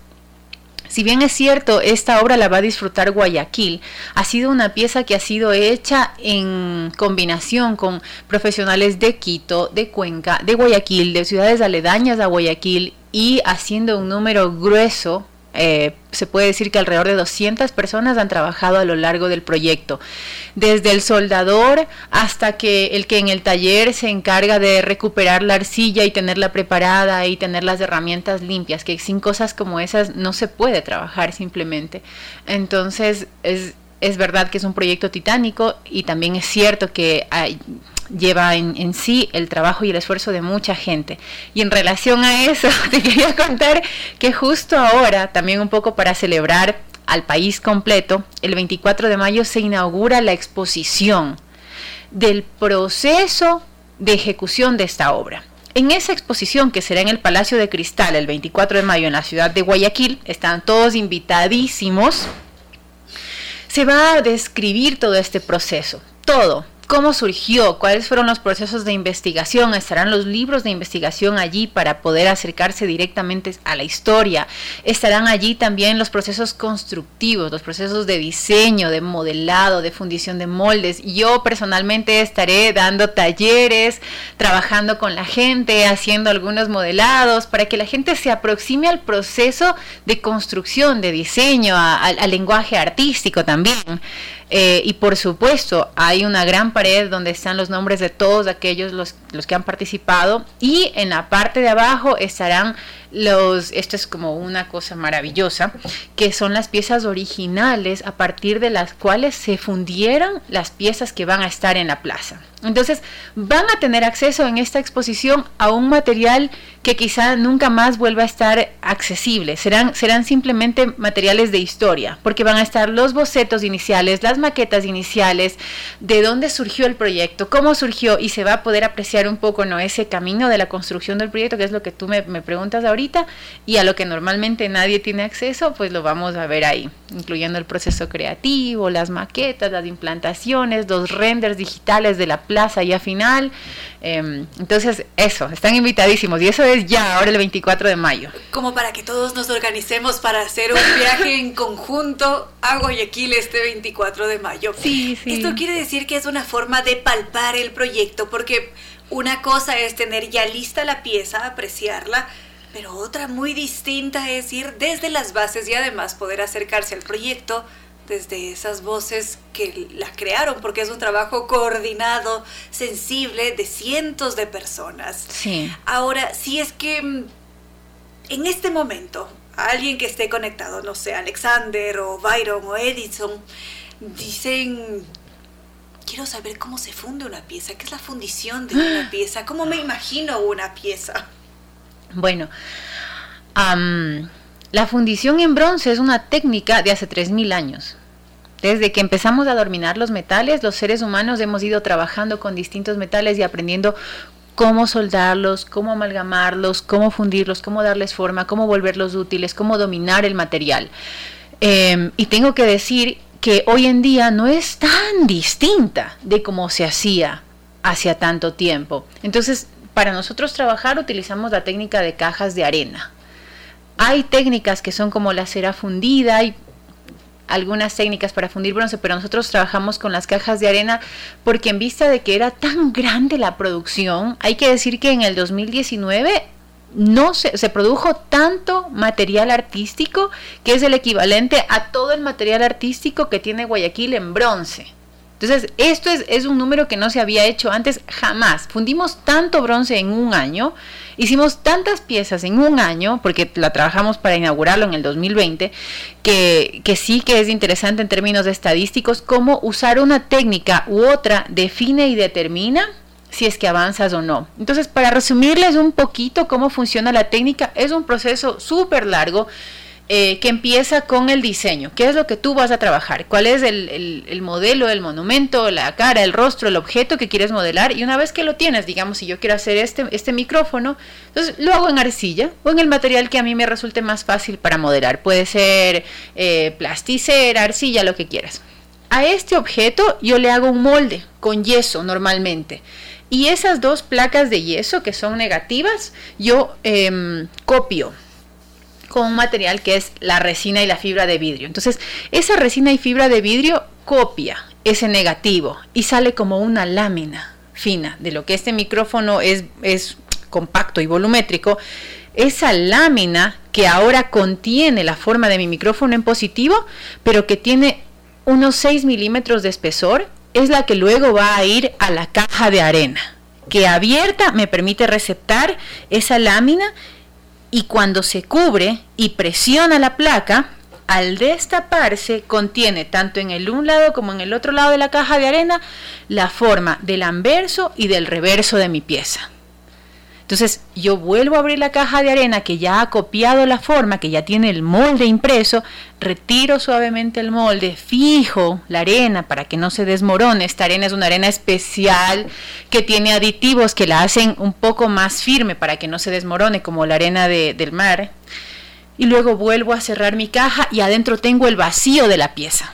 si bien es cierto, esta obra la va a disfrutar Guayaquil, ha sido una pieza que ha sido hecha en combinación con profesionales de Quito, de Cuenca, de Guayaquil, de ciudades aledañas a Guayaquil y haciendo un número grueso Eh, se puede decir que alrededor de 200 personas han trabajado a lo largo del proyecto, desde el soldador hasta que el que en el taller se encarga de recuperar la arcilla y tenerla preparada y tener las herramientas limpias, que sin cosas como esas no se puede trabajar simplemente. Entonces es, es verdad que es un proyecto titánico y también es cierto que hay, lleva en, sí el trabajo y el esfuerzo de mucha gente. Y en relación a eso, te quería contar que justo ahora, también un poco para celebrar al país completo, el 24 de mayo se inaugura la exposición del proceso de ejecución de esta obra. En esa exposición que será en el Palacio de Cristal el 24 de mayo en la ciudad de Guayaquil, están todos invitadísimos, se va a describir todo este proceso, todo, cómo surgió, cuáles fueron los procesos de investigación, estarán los libros de investigación allí para poder acercarse directamente a la historia, estarán allí también los procesos constructivos, los procesos de diseño, de modelado, de fundición de moldes. Yo personalmente estaré dando talleres, trabajando con la gente, haciendo algunos modelados para que la gente se aproxime al proceso de construcción, de diseño, al lenguaje artístico también. Eh, y por supuesto, hay una gran pared donde están los nombres de todos aquellos los, los que han participado y en la parte de abajo estarán los, esto es como una cosa maravillosa, que son las piezas originales a partir de las cuales se fundieron las piezas que van a estar en la plaza. Entonces, van a tener acceso en esta exposición a un material que quizá nunca más vuelva a estar accesible. Serán, serán simplemente materiales de historia, porque van a estar los bocetos iniciales, las maquetas iniciales, de dónde surgió el proyecto, cómo surgió, y se va a poder apreciar un poco ¿no? ese camino de la construcción del proyecto, que es lo que tú me, me preguntas ahorita y a lo que normalmente nadie tiene acceso, pues lo vamos a ver ahí, incluyendo el proceso creativo, las maquetas, las implantaciones, los renders digitales de la plaza ya final. Em, entonces, eso, están invitadísimos y eso es ya, ahora el 24 de mayo. Como para que todos nos organicemos para hacer un viaje en conjunto a Guayaquil este 24 de mayo. Sí, sí. Esto quiere decir que es una forma de palpar el proyecto, porque una cosa es tener ya lista la pieza, apreciarla, pero otra muy distinta es ir desde las bases y además poder acercarse al proyecto desde esas voces que la crearon, porque es un trabajo coordinado, sensible, de cientos de personas. Sí. Ahora, si es que mm, en este momento alguien que esté conectado, no sé, Alexander o Byron o Edison, dicen, quiero saber cómo se funde una pieza, qué es la fundición de una pieza, cómo me imagino una pieza. Bueno, la fundición en bronce es una técnica de hace 3.000 años. Desde que empezamos a dominar los metales, los seres humanos hemos ido trabajando con distintos metales y aprendiendo cómo soldarlos, cómo amalgamarlos, cómo fundirlos, cómo darles forma, cómo volverlos útiles, cómo dominar el material. Em, y tengo que decir que hoy en día no es tan distinta de cómo se hacía hacia tanto tiempo. Entonces, para nosotros trabajar utilizamos la técnica de cajas de arena. Hay técnicas que son como la cera fundida, hay algunas técnicas para fundir bronce, pero nosotros trabajamos con las cajas de arena porque en vista de que era tan grande la producción, hay que decir que en el 2019 no se, se, produjo tanto material artístico que es el equivalente a todo el material artístico que tiene Guayaquil en bronce. Entonces, esto es, un número que no se había hecho antes jamás. Fundimos tanto bronce en un año, hicimos tantas piezas en un año, porque la trabajamos para inaugurarlo en el 2020, que, que sí que es interesante en términos estadísticos cómo usar una técnica u otra define y determina si es que avanzas o no. Entonces, para resumirles un poquito cómo funciona la técnica, es un proceso súper largo eh, que empieza con el diseño. ¿Qué es lo que tú vas a trabajar? ¿Cuál es el, modelo, el monumento, la cara, el rostro, el objeto que quieres modelar? Y una vez que lo tienes, digamos, si yo quiero hacer este, este micrófono, entonces lo hago en arcilla o en el material que a mí me resulte más fácil para modelar. Puede ser eh, plasticera, arcilla, lo que quieras. A este objeto yo le hago un molde con yeso normalmente. Y esas dos placas de yeso que son negativas, yo em, copio con un material que es la resina y la fibra de vidrio. Entonces, esa resina y fibra de vidrio copia ese negativo y sale como una lámina fina de lo que este micrófono es, es compacto y volumétrico. esa lámina que ahora contiene la forma de mi micrófono en positivo, pero que tiene unos 6 milímetros de espesor, es la que luego va a ir a la caja de arena, que abierta me permite receptar esa lámina y cuando se cubre y presiona la placa, al destaparse contiene tanto en el un lado como en el otro lado de la caja de arena la forma del anverso y del reverso de mi pieza. Entonces yo vuelvo a abrir la caja de arena que ya ha copiado la forma, que ya tiene el molde impreso, retiro suavemente el molde, fijo la arena para que no se desmorone. Esta arena es una arena especial que tiene aditivos que la hacen un poco más firme para que no se desmorone como la arena del mar. Y luego vuelvo a cerrar mi caja y adentro tengo el vacío de la pieza.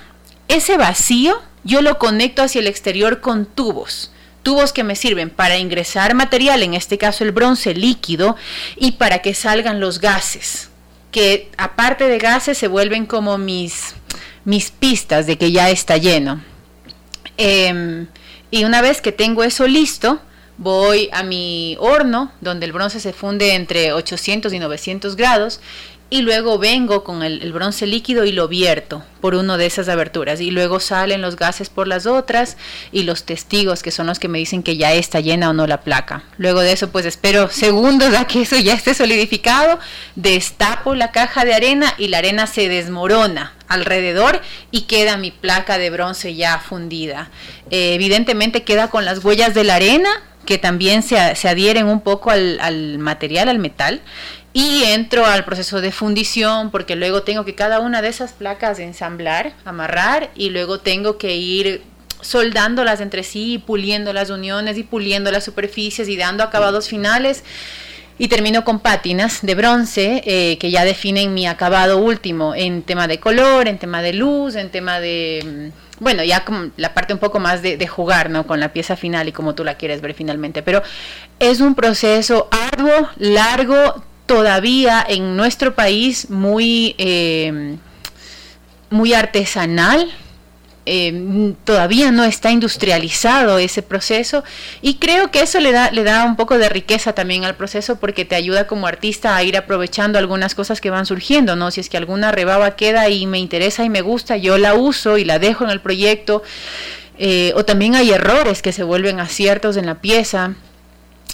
Ese vacío yo lo conecto hacia el exterior con tubos tubos que me sirven para ingresar material, en este caso el bronce líquido, y para que salgan los gases, que aparte de gases se vuelven como mis, mis pistas de que ya está lleno. Em, y una vez que tengo eso listo, voy a mi horno, donde el bronce se funde entre 800 y 900 grados, y luego vengo con el, bronce líquido y lo vierto por una de esas aberturas y luego salen los gases por las otras y los testigos que son los que me dicen que ya está llena o no la placa. Luego de eso pues espero segundos a que eso ya esté solidificado, destapo la caja de arena y la arena se desmorona alrededor y queda mi placa de bronce ya fundida. Eh, evidentemente queda con las huellas de la arena que también se, adhieren un poco al material, al metal, y entro al proceso de fundición porque luego tengo que cada una de esas placas ensamblar, amarrar y luego tengo que ir soldándolas entre sí, puliendo las uniones y puliendo las superficies y dando acabados finales. Y termino con pátinas de bronce eh, que ya definen mi acabado último en tema de color, en tema de luz, en tema de, mm, bueno, ya la parte un poco más de, de, jugar, ¿no? Con la pieza final y como tú la quieres ver finalmente. Pero es un proceso arduo, largo, todavía en nuestro país muy, eh, muy artesanal. Eh, todavía no está industrializado ese proceso y creo que eso le da, le da un poco de riqueza también al proceso porque te ayuda como artista a ir aprovechando algunas cosas que van surgiendo, ¿no? Si es que alguna rebaba queda y me interesa y me gusta, yo la uso y la dejo en el proyecto. Eh, o también hay errores que se vuelven aciertos en la pieza.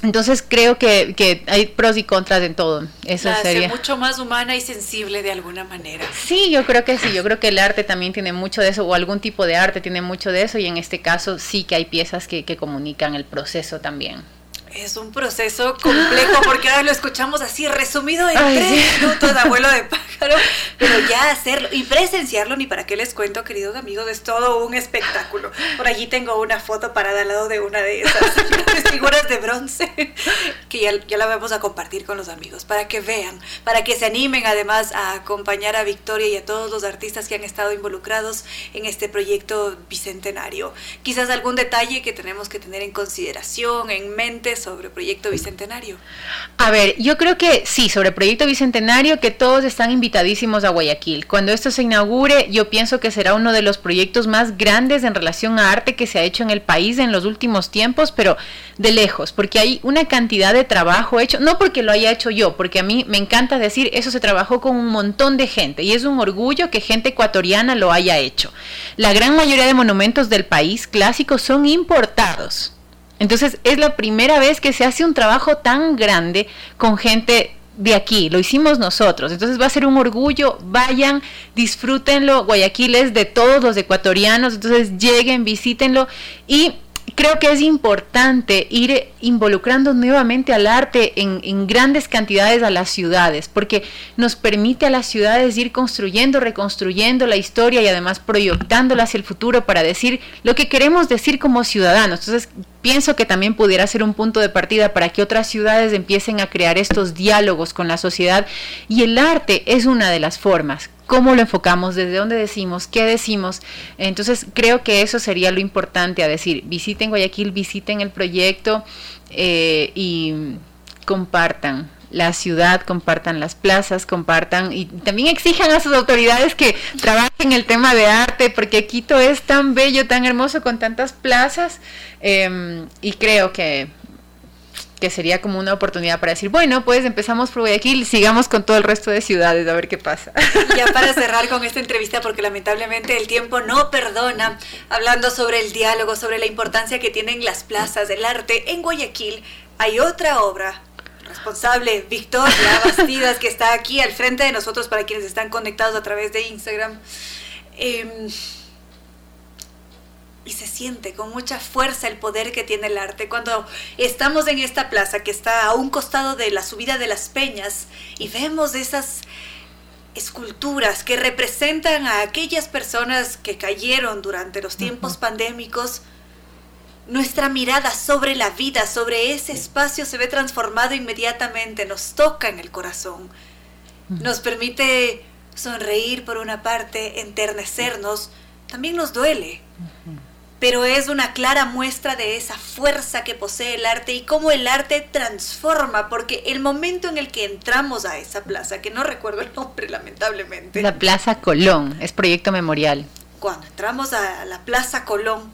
Entonces creo que, que, hay pros y contras en todo. Eso la sería mucho más humana y sensible de alguna manera. Sí, yo creo que sí. Yo creo que el arte también tiene mucho de eso, o algún tipo de arte tiene mucho de eso, y en este caso sí que hay piezas que, que comunican el proceso también. Es un proceso complejo porque ahora lo escuchamos así resumido en tres minutos, abuelo de pájaro, pero ya hacerlo y presenciarlo, ni para qué les cuento, queridos amigos, es todo un espectáculo. Por allí tengo una foto parada al lado de una de esas figuras de bronce que ya, ya la vamos a compartir con los amigos para que vean, para que se animen además a acompañar a Victoria y a todos los artistas que han estado involucrados en este proyecto bicentenario. Quizás algún detalle que tenemos que tener en consideración, en mente sobre Proyecto Bicentenario? A ver, yo creo que sí, sobre Proyecto Bicentenario, que todos están invitadísimos a Guayaquil. Cuando esto se inaugure, yo pienso que será uno de los proyectos más grandes en relación a arte que se ha hecho en el país en los últimos tiempos, pero de lejos, porque hay una cantidad de trabajo hecho, no porque lo haya hecho yo, porque a mí me encanta decir, eso se trabajó con un montón de gente y es un orgullo que gente ecuatoriana lo haya hecho. La gran mayoría de monumentos del país clásicos son importados. Entonces es la primera vez que se hace un trabajo tan grande con gente de aquí, lo hicimos nosotros. Entonces va a ser un orgullo, vayan, disfrútenlo. Guayaquil es de todos los ecuatorianos, entonces lleguen, visítenlo y creo que es importante ir involucrando nuevamente al arte en, grandes cantidades a las ciudades, porque nos permite a las ciudades ir construyendo, reconstruyendo la historia y además proyectándola hacia el futuro para decir lo que queremos decir como ciudadanos. Entonces, pienso que también pudiera ser un punto de partida para que otras ciudades empiecen a crear estos diálogos con la sociedad y el arte es una de las formas cómo lo enfocamos, desde dónde decimos, qué decimos. Entonces creo que eso sería lo importante a decir, visiten Guayaquil, visiten el proyecto eh, y compartan la ciudad, compartan las plazas, compartan y también exijan a sus autoridades que trabajen el tema de arte, porque Quito es tan bello, tan hermoso con tantas plazas em, y creo que que sería como una oportunidad para decir, bueno, pues empezamos por Guayaquil, sigamos con todo el resto de ciudades a ver qué pasa. Ya para cerrar con esta entrevista, porque lamentablemente el tiempo no perdona, hablando sobre el diálogo, sobre la importancia que tienen las plazas del arte en Guayaquil, hay otra obra responsable, Victoria Bastidas, que está aquí al frente de nosotros para quienes están conectados a través de Instagram. Em, y se siente con mucha fuerza el poder que tiene el arte. Cuando estamos en esta plaza que está a un costado de la subida de las peñas y vemos esas esculturas que representan a aquellas personas que cayeron durante los tiempos pandémicos, nuestra mirada sobre la vida, sobre ese espacio se ve transformado inmediatamente, nos toca en el corazón, nos permite sonreír por una parte, enternecernos, también nos duele pero es una clara muestra de esa fuerza que posee el arte y cómo el arte transforma, porque el momento en el que entramos a esa plaza, que no recuerdo el nombre lamentablemente. La Plaza Colón, es proyecto memorial. Cuando entramos a la Plaza Colón,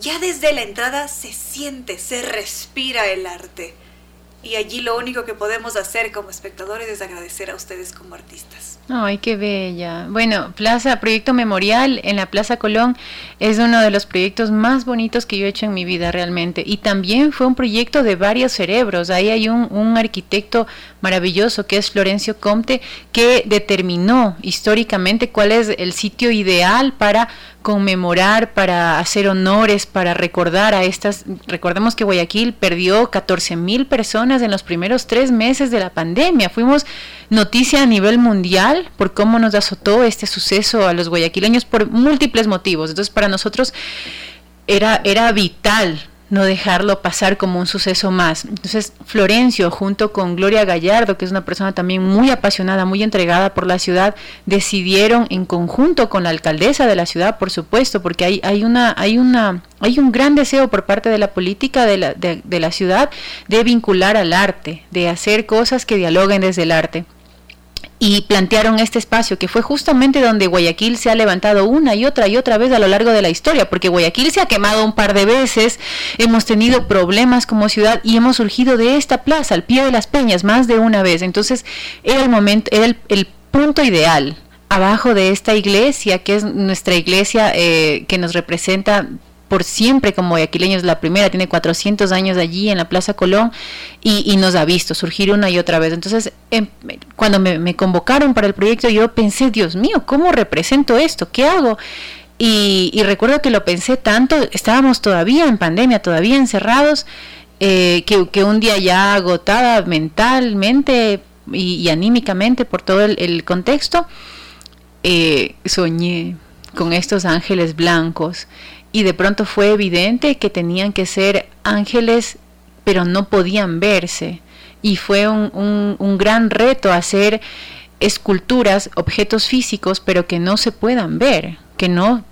ya desde la entrada se siente, se respira el arte. Y allí lo único que podemos hacer como espectadores es agradecer a ustedes como artistas. Ay, qué bella. Bueno, Plaza, Proyecto Memorial en la Plaza Colón es uno de los proyectos más bonitos que yo he hecho en mi vida realmente. Y también fue un proyecto de varios cerebros. Ahí hay un, un arquitecto maravilloso que es Florencio Comte que determinó históricamente cuál es el sitio ideal para conmemorar, para hacer honores, para recordar a estas, recordemos que Guayaquil perdió 14 mil personas en los primeros tres meses de la pandemia, fuimos noticia a nivel mundial por cómo nos azotó este suceso a los guayaquileños por múltiples motivos, entonces para nosotros era, era vital no dejarlo pasar como un suceso más. Entonces, Florencio, junto con Gloria Gallardo, que es una persona también muy apasionada, muy entregada por la ciudad, decidieron en conjunto con la alcaldesa de la ciudad, por supuesto, porque hay, hay una, hay una, hay un gran deseo por parte de la política de la, de, de la ciudad de vincular al arte, de hacer cosas que dialoguen desde el arte y plantearon este espacio que fue justamente donde Guayaquil se ha levantado una y otra y otra vez a lo largo de la historia, porque Guayaquil se ha quemado un par de veces, hemos tenido problemas como ciudad y hemos surgido de esta plaza, al pie de las peñas, más de una vez. Entonces era el momento, era el, el punto ideal abajo de esta iglesia, que es nuestra iglesia eh, que nos representa por siempre como guayaquileños, la primera tiene 400 años allí en la Plaza Colón y, nos ha visto surgir una y otra vez. Entonces, em, cuando me, convocaron para el proyecto, yo pensé, Dios mío, ¿cómo represento esto? ¿Qué hago? Y, recuerdo que lo pensé tanto, estábamos todavía en pandemia, todavía encerrados, eh, que, un día ya agotada mentalmente y, anímicamente por todo el, contexto, eh, soñé con estos ángeles blancos y de pronto fue evidente que tenían que ser ángeles, pero no podían verse. Y fue un, un, gran reto hacer esculturas, objetos físicos, pero que no se puedan ver, que no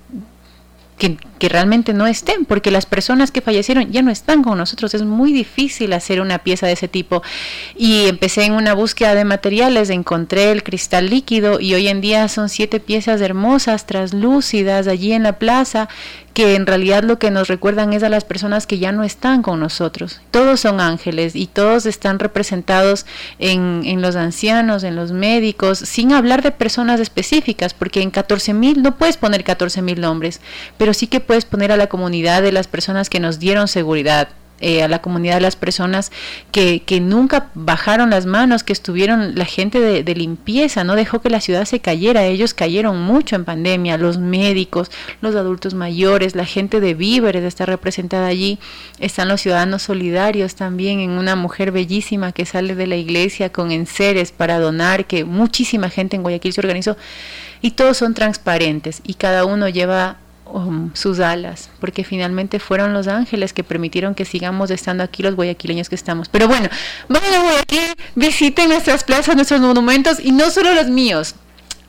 que, realmente no estén, porque las personas que fallecieron ya no están con nosotros. Es muy difícil hacer una pieza de ese tipo. Y empecé en una búsqueda de materiales, encontré el cristal líquido y hoy en día son siete piezas hermosas, translúcidas, allí en la plaza, que en realidad lo que nos recuerdan es a las personas que ya no están con nosotros. Todos son ángeles y todos están representados en, en los ancianos, en los médicos, sin hablar de personas específicas, porque en 14 mil no puedes poner 14 mil nombres, pero sí que puedes poner a la comunidad de las personas que nos dieron seguridad, eh, a la comunidad de las personas que, que, nunca bajaron las manos, que estuvieron, la gente de, de, limpieza, no dejó que la ciudad se cayera, ellos cayeron mucho en pandemia, los médicos, los adultos mayores, la gente de víveres está representada allí, están los ciudadanos solidarios también en una mujer bellísima que sale de la iglesia con enseres para donar, que muchísima gente en Guayaquil se organizó. Y todos son transparentes y cada uno lleva Sus alas, porque finalmente fueron los ángeles que permitieron que sigamos estando aquí los guayaquileños que estamos. Pero bueno, vayan a Guayaquil, visiten nuestras plazas, nuestros monumentos y no solo los míos.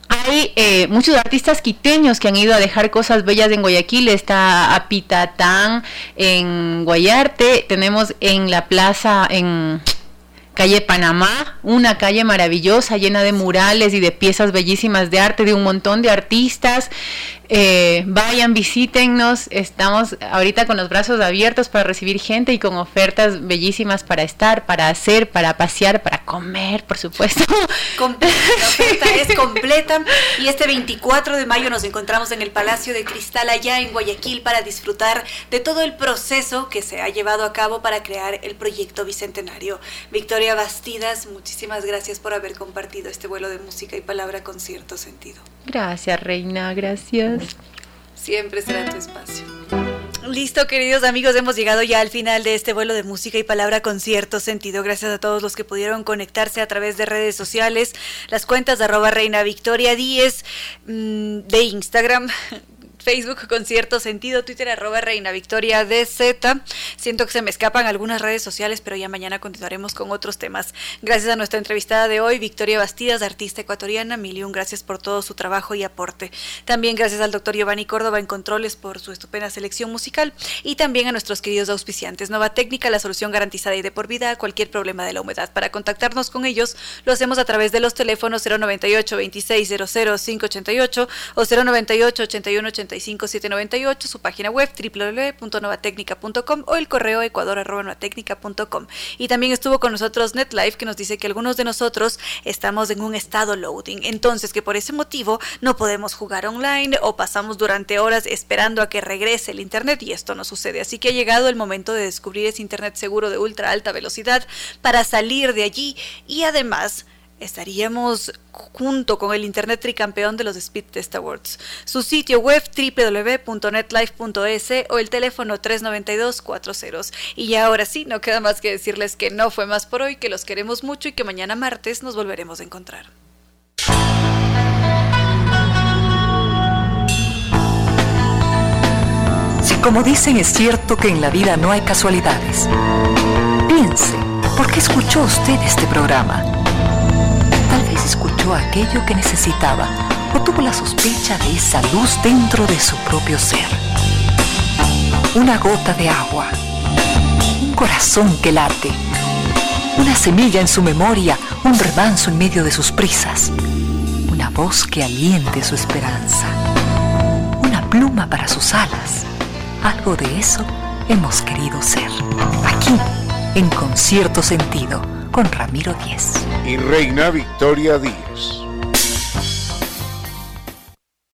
Hay eh, muchos artistas quiteños que han ido a dejar cosas bellas en Guayaquil. Está Apitatán en Guayarte. Tenemos en la plaza, en calle Panamá, una calle maravillosa llena de murales y de piezas bellísimas de arte de un montón de artistas. Eh, vayan, visítennos. Estamos ahorita con los brazos abiertos para recibir gente y con ofertas bellísimas para estar, para hacer, para pasear, para comer, por supuesto. Completa, la oferta es completa. Y este 24 de mayo nos encontramos en el Palacio de Cristal allá en Guayaquil para disfrutar de todo el proceso que se ha llevado a cabo para crear el proyecto Bicentenario. Victoria Bastidas, muchísimas gracias por haber compartido este vuelo de música y palabra con cierto sentido. Gracias, Reina, gracias. Siempre será tu espacio. Listo, queridos amigos, hemos llegado ya al final de este vuelo de música y palabra con cierto sentido. Gracias a todos los que pudieron conectarse a través de redes sociales, las cuentas de arroba reina Victoria 10 mm, de Instagram, Facebook con cierto sentido, Twitter arroba Reina Victoria DZ. Siento que se me escapan algunas redes sociales, pero ya mañana continuaremos con otros temas. Gracias a nuestra entrevistada de hoy, Victoria Bastidas, artista ecuatoriana. Milión gracias por todo su trabajo y aporte. También gracias al doctor Giovanni Córdoba en Controles por su estupenda selección musical. Y también a nuestros queridos auspiciantes. Nova Técnica, la solución garantizada y de por vida a cualquier problema de la humedad. Para contactarnos con ellos, lo hacemos a través de los teléfonos 098 2600 588 o 098 81 55798, su página web www.novatecnica.com o el correo ecuador.novatecnica.com. Y también estuvo con nosotros NetLife que nos dice que algunos de nosotros estamos en un estado loading, entonces que por ese motivo no podemos jugar online o pasamos durante horas esperando a que regrese el internet y esto no sucede. Así que ha llegado el momento de descubrir ese internet seguro de ultra alta velocidad para salir de allí y además estaríamos junto con el Internet tricampeón de los Speed Test Awards. Su sitio web www.netlife.es o el teléfono 392-40. Y ahora sí, no queda más que decirles que no fue más por hoy, que los queremos mucho y que mañana martes nos volveremos a encontrar. Si como dicen es cierto que en la vida no hay casualidades, piense, ¿por qué escuchó usted este programa? Escuchó aquello que necesitaba o tuvo la sospecha de esa luz dentro de su propio ser. Una gota de agua, un corazón que late, una semilla en su memoria, un remanso en medio de sus prisas, una voz que aliente su esperanza, una pluma para sus alas. Algo de eso hemos querido ser. Aquí, en concierto sentido con Ramiro Díez. Y Reina Victoria Díez.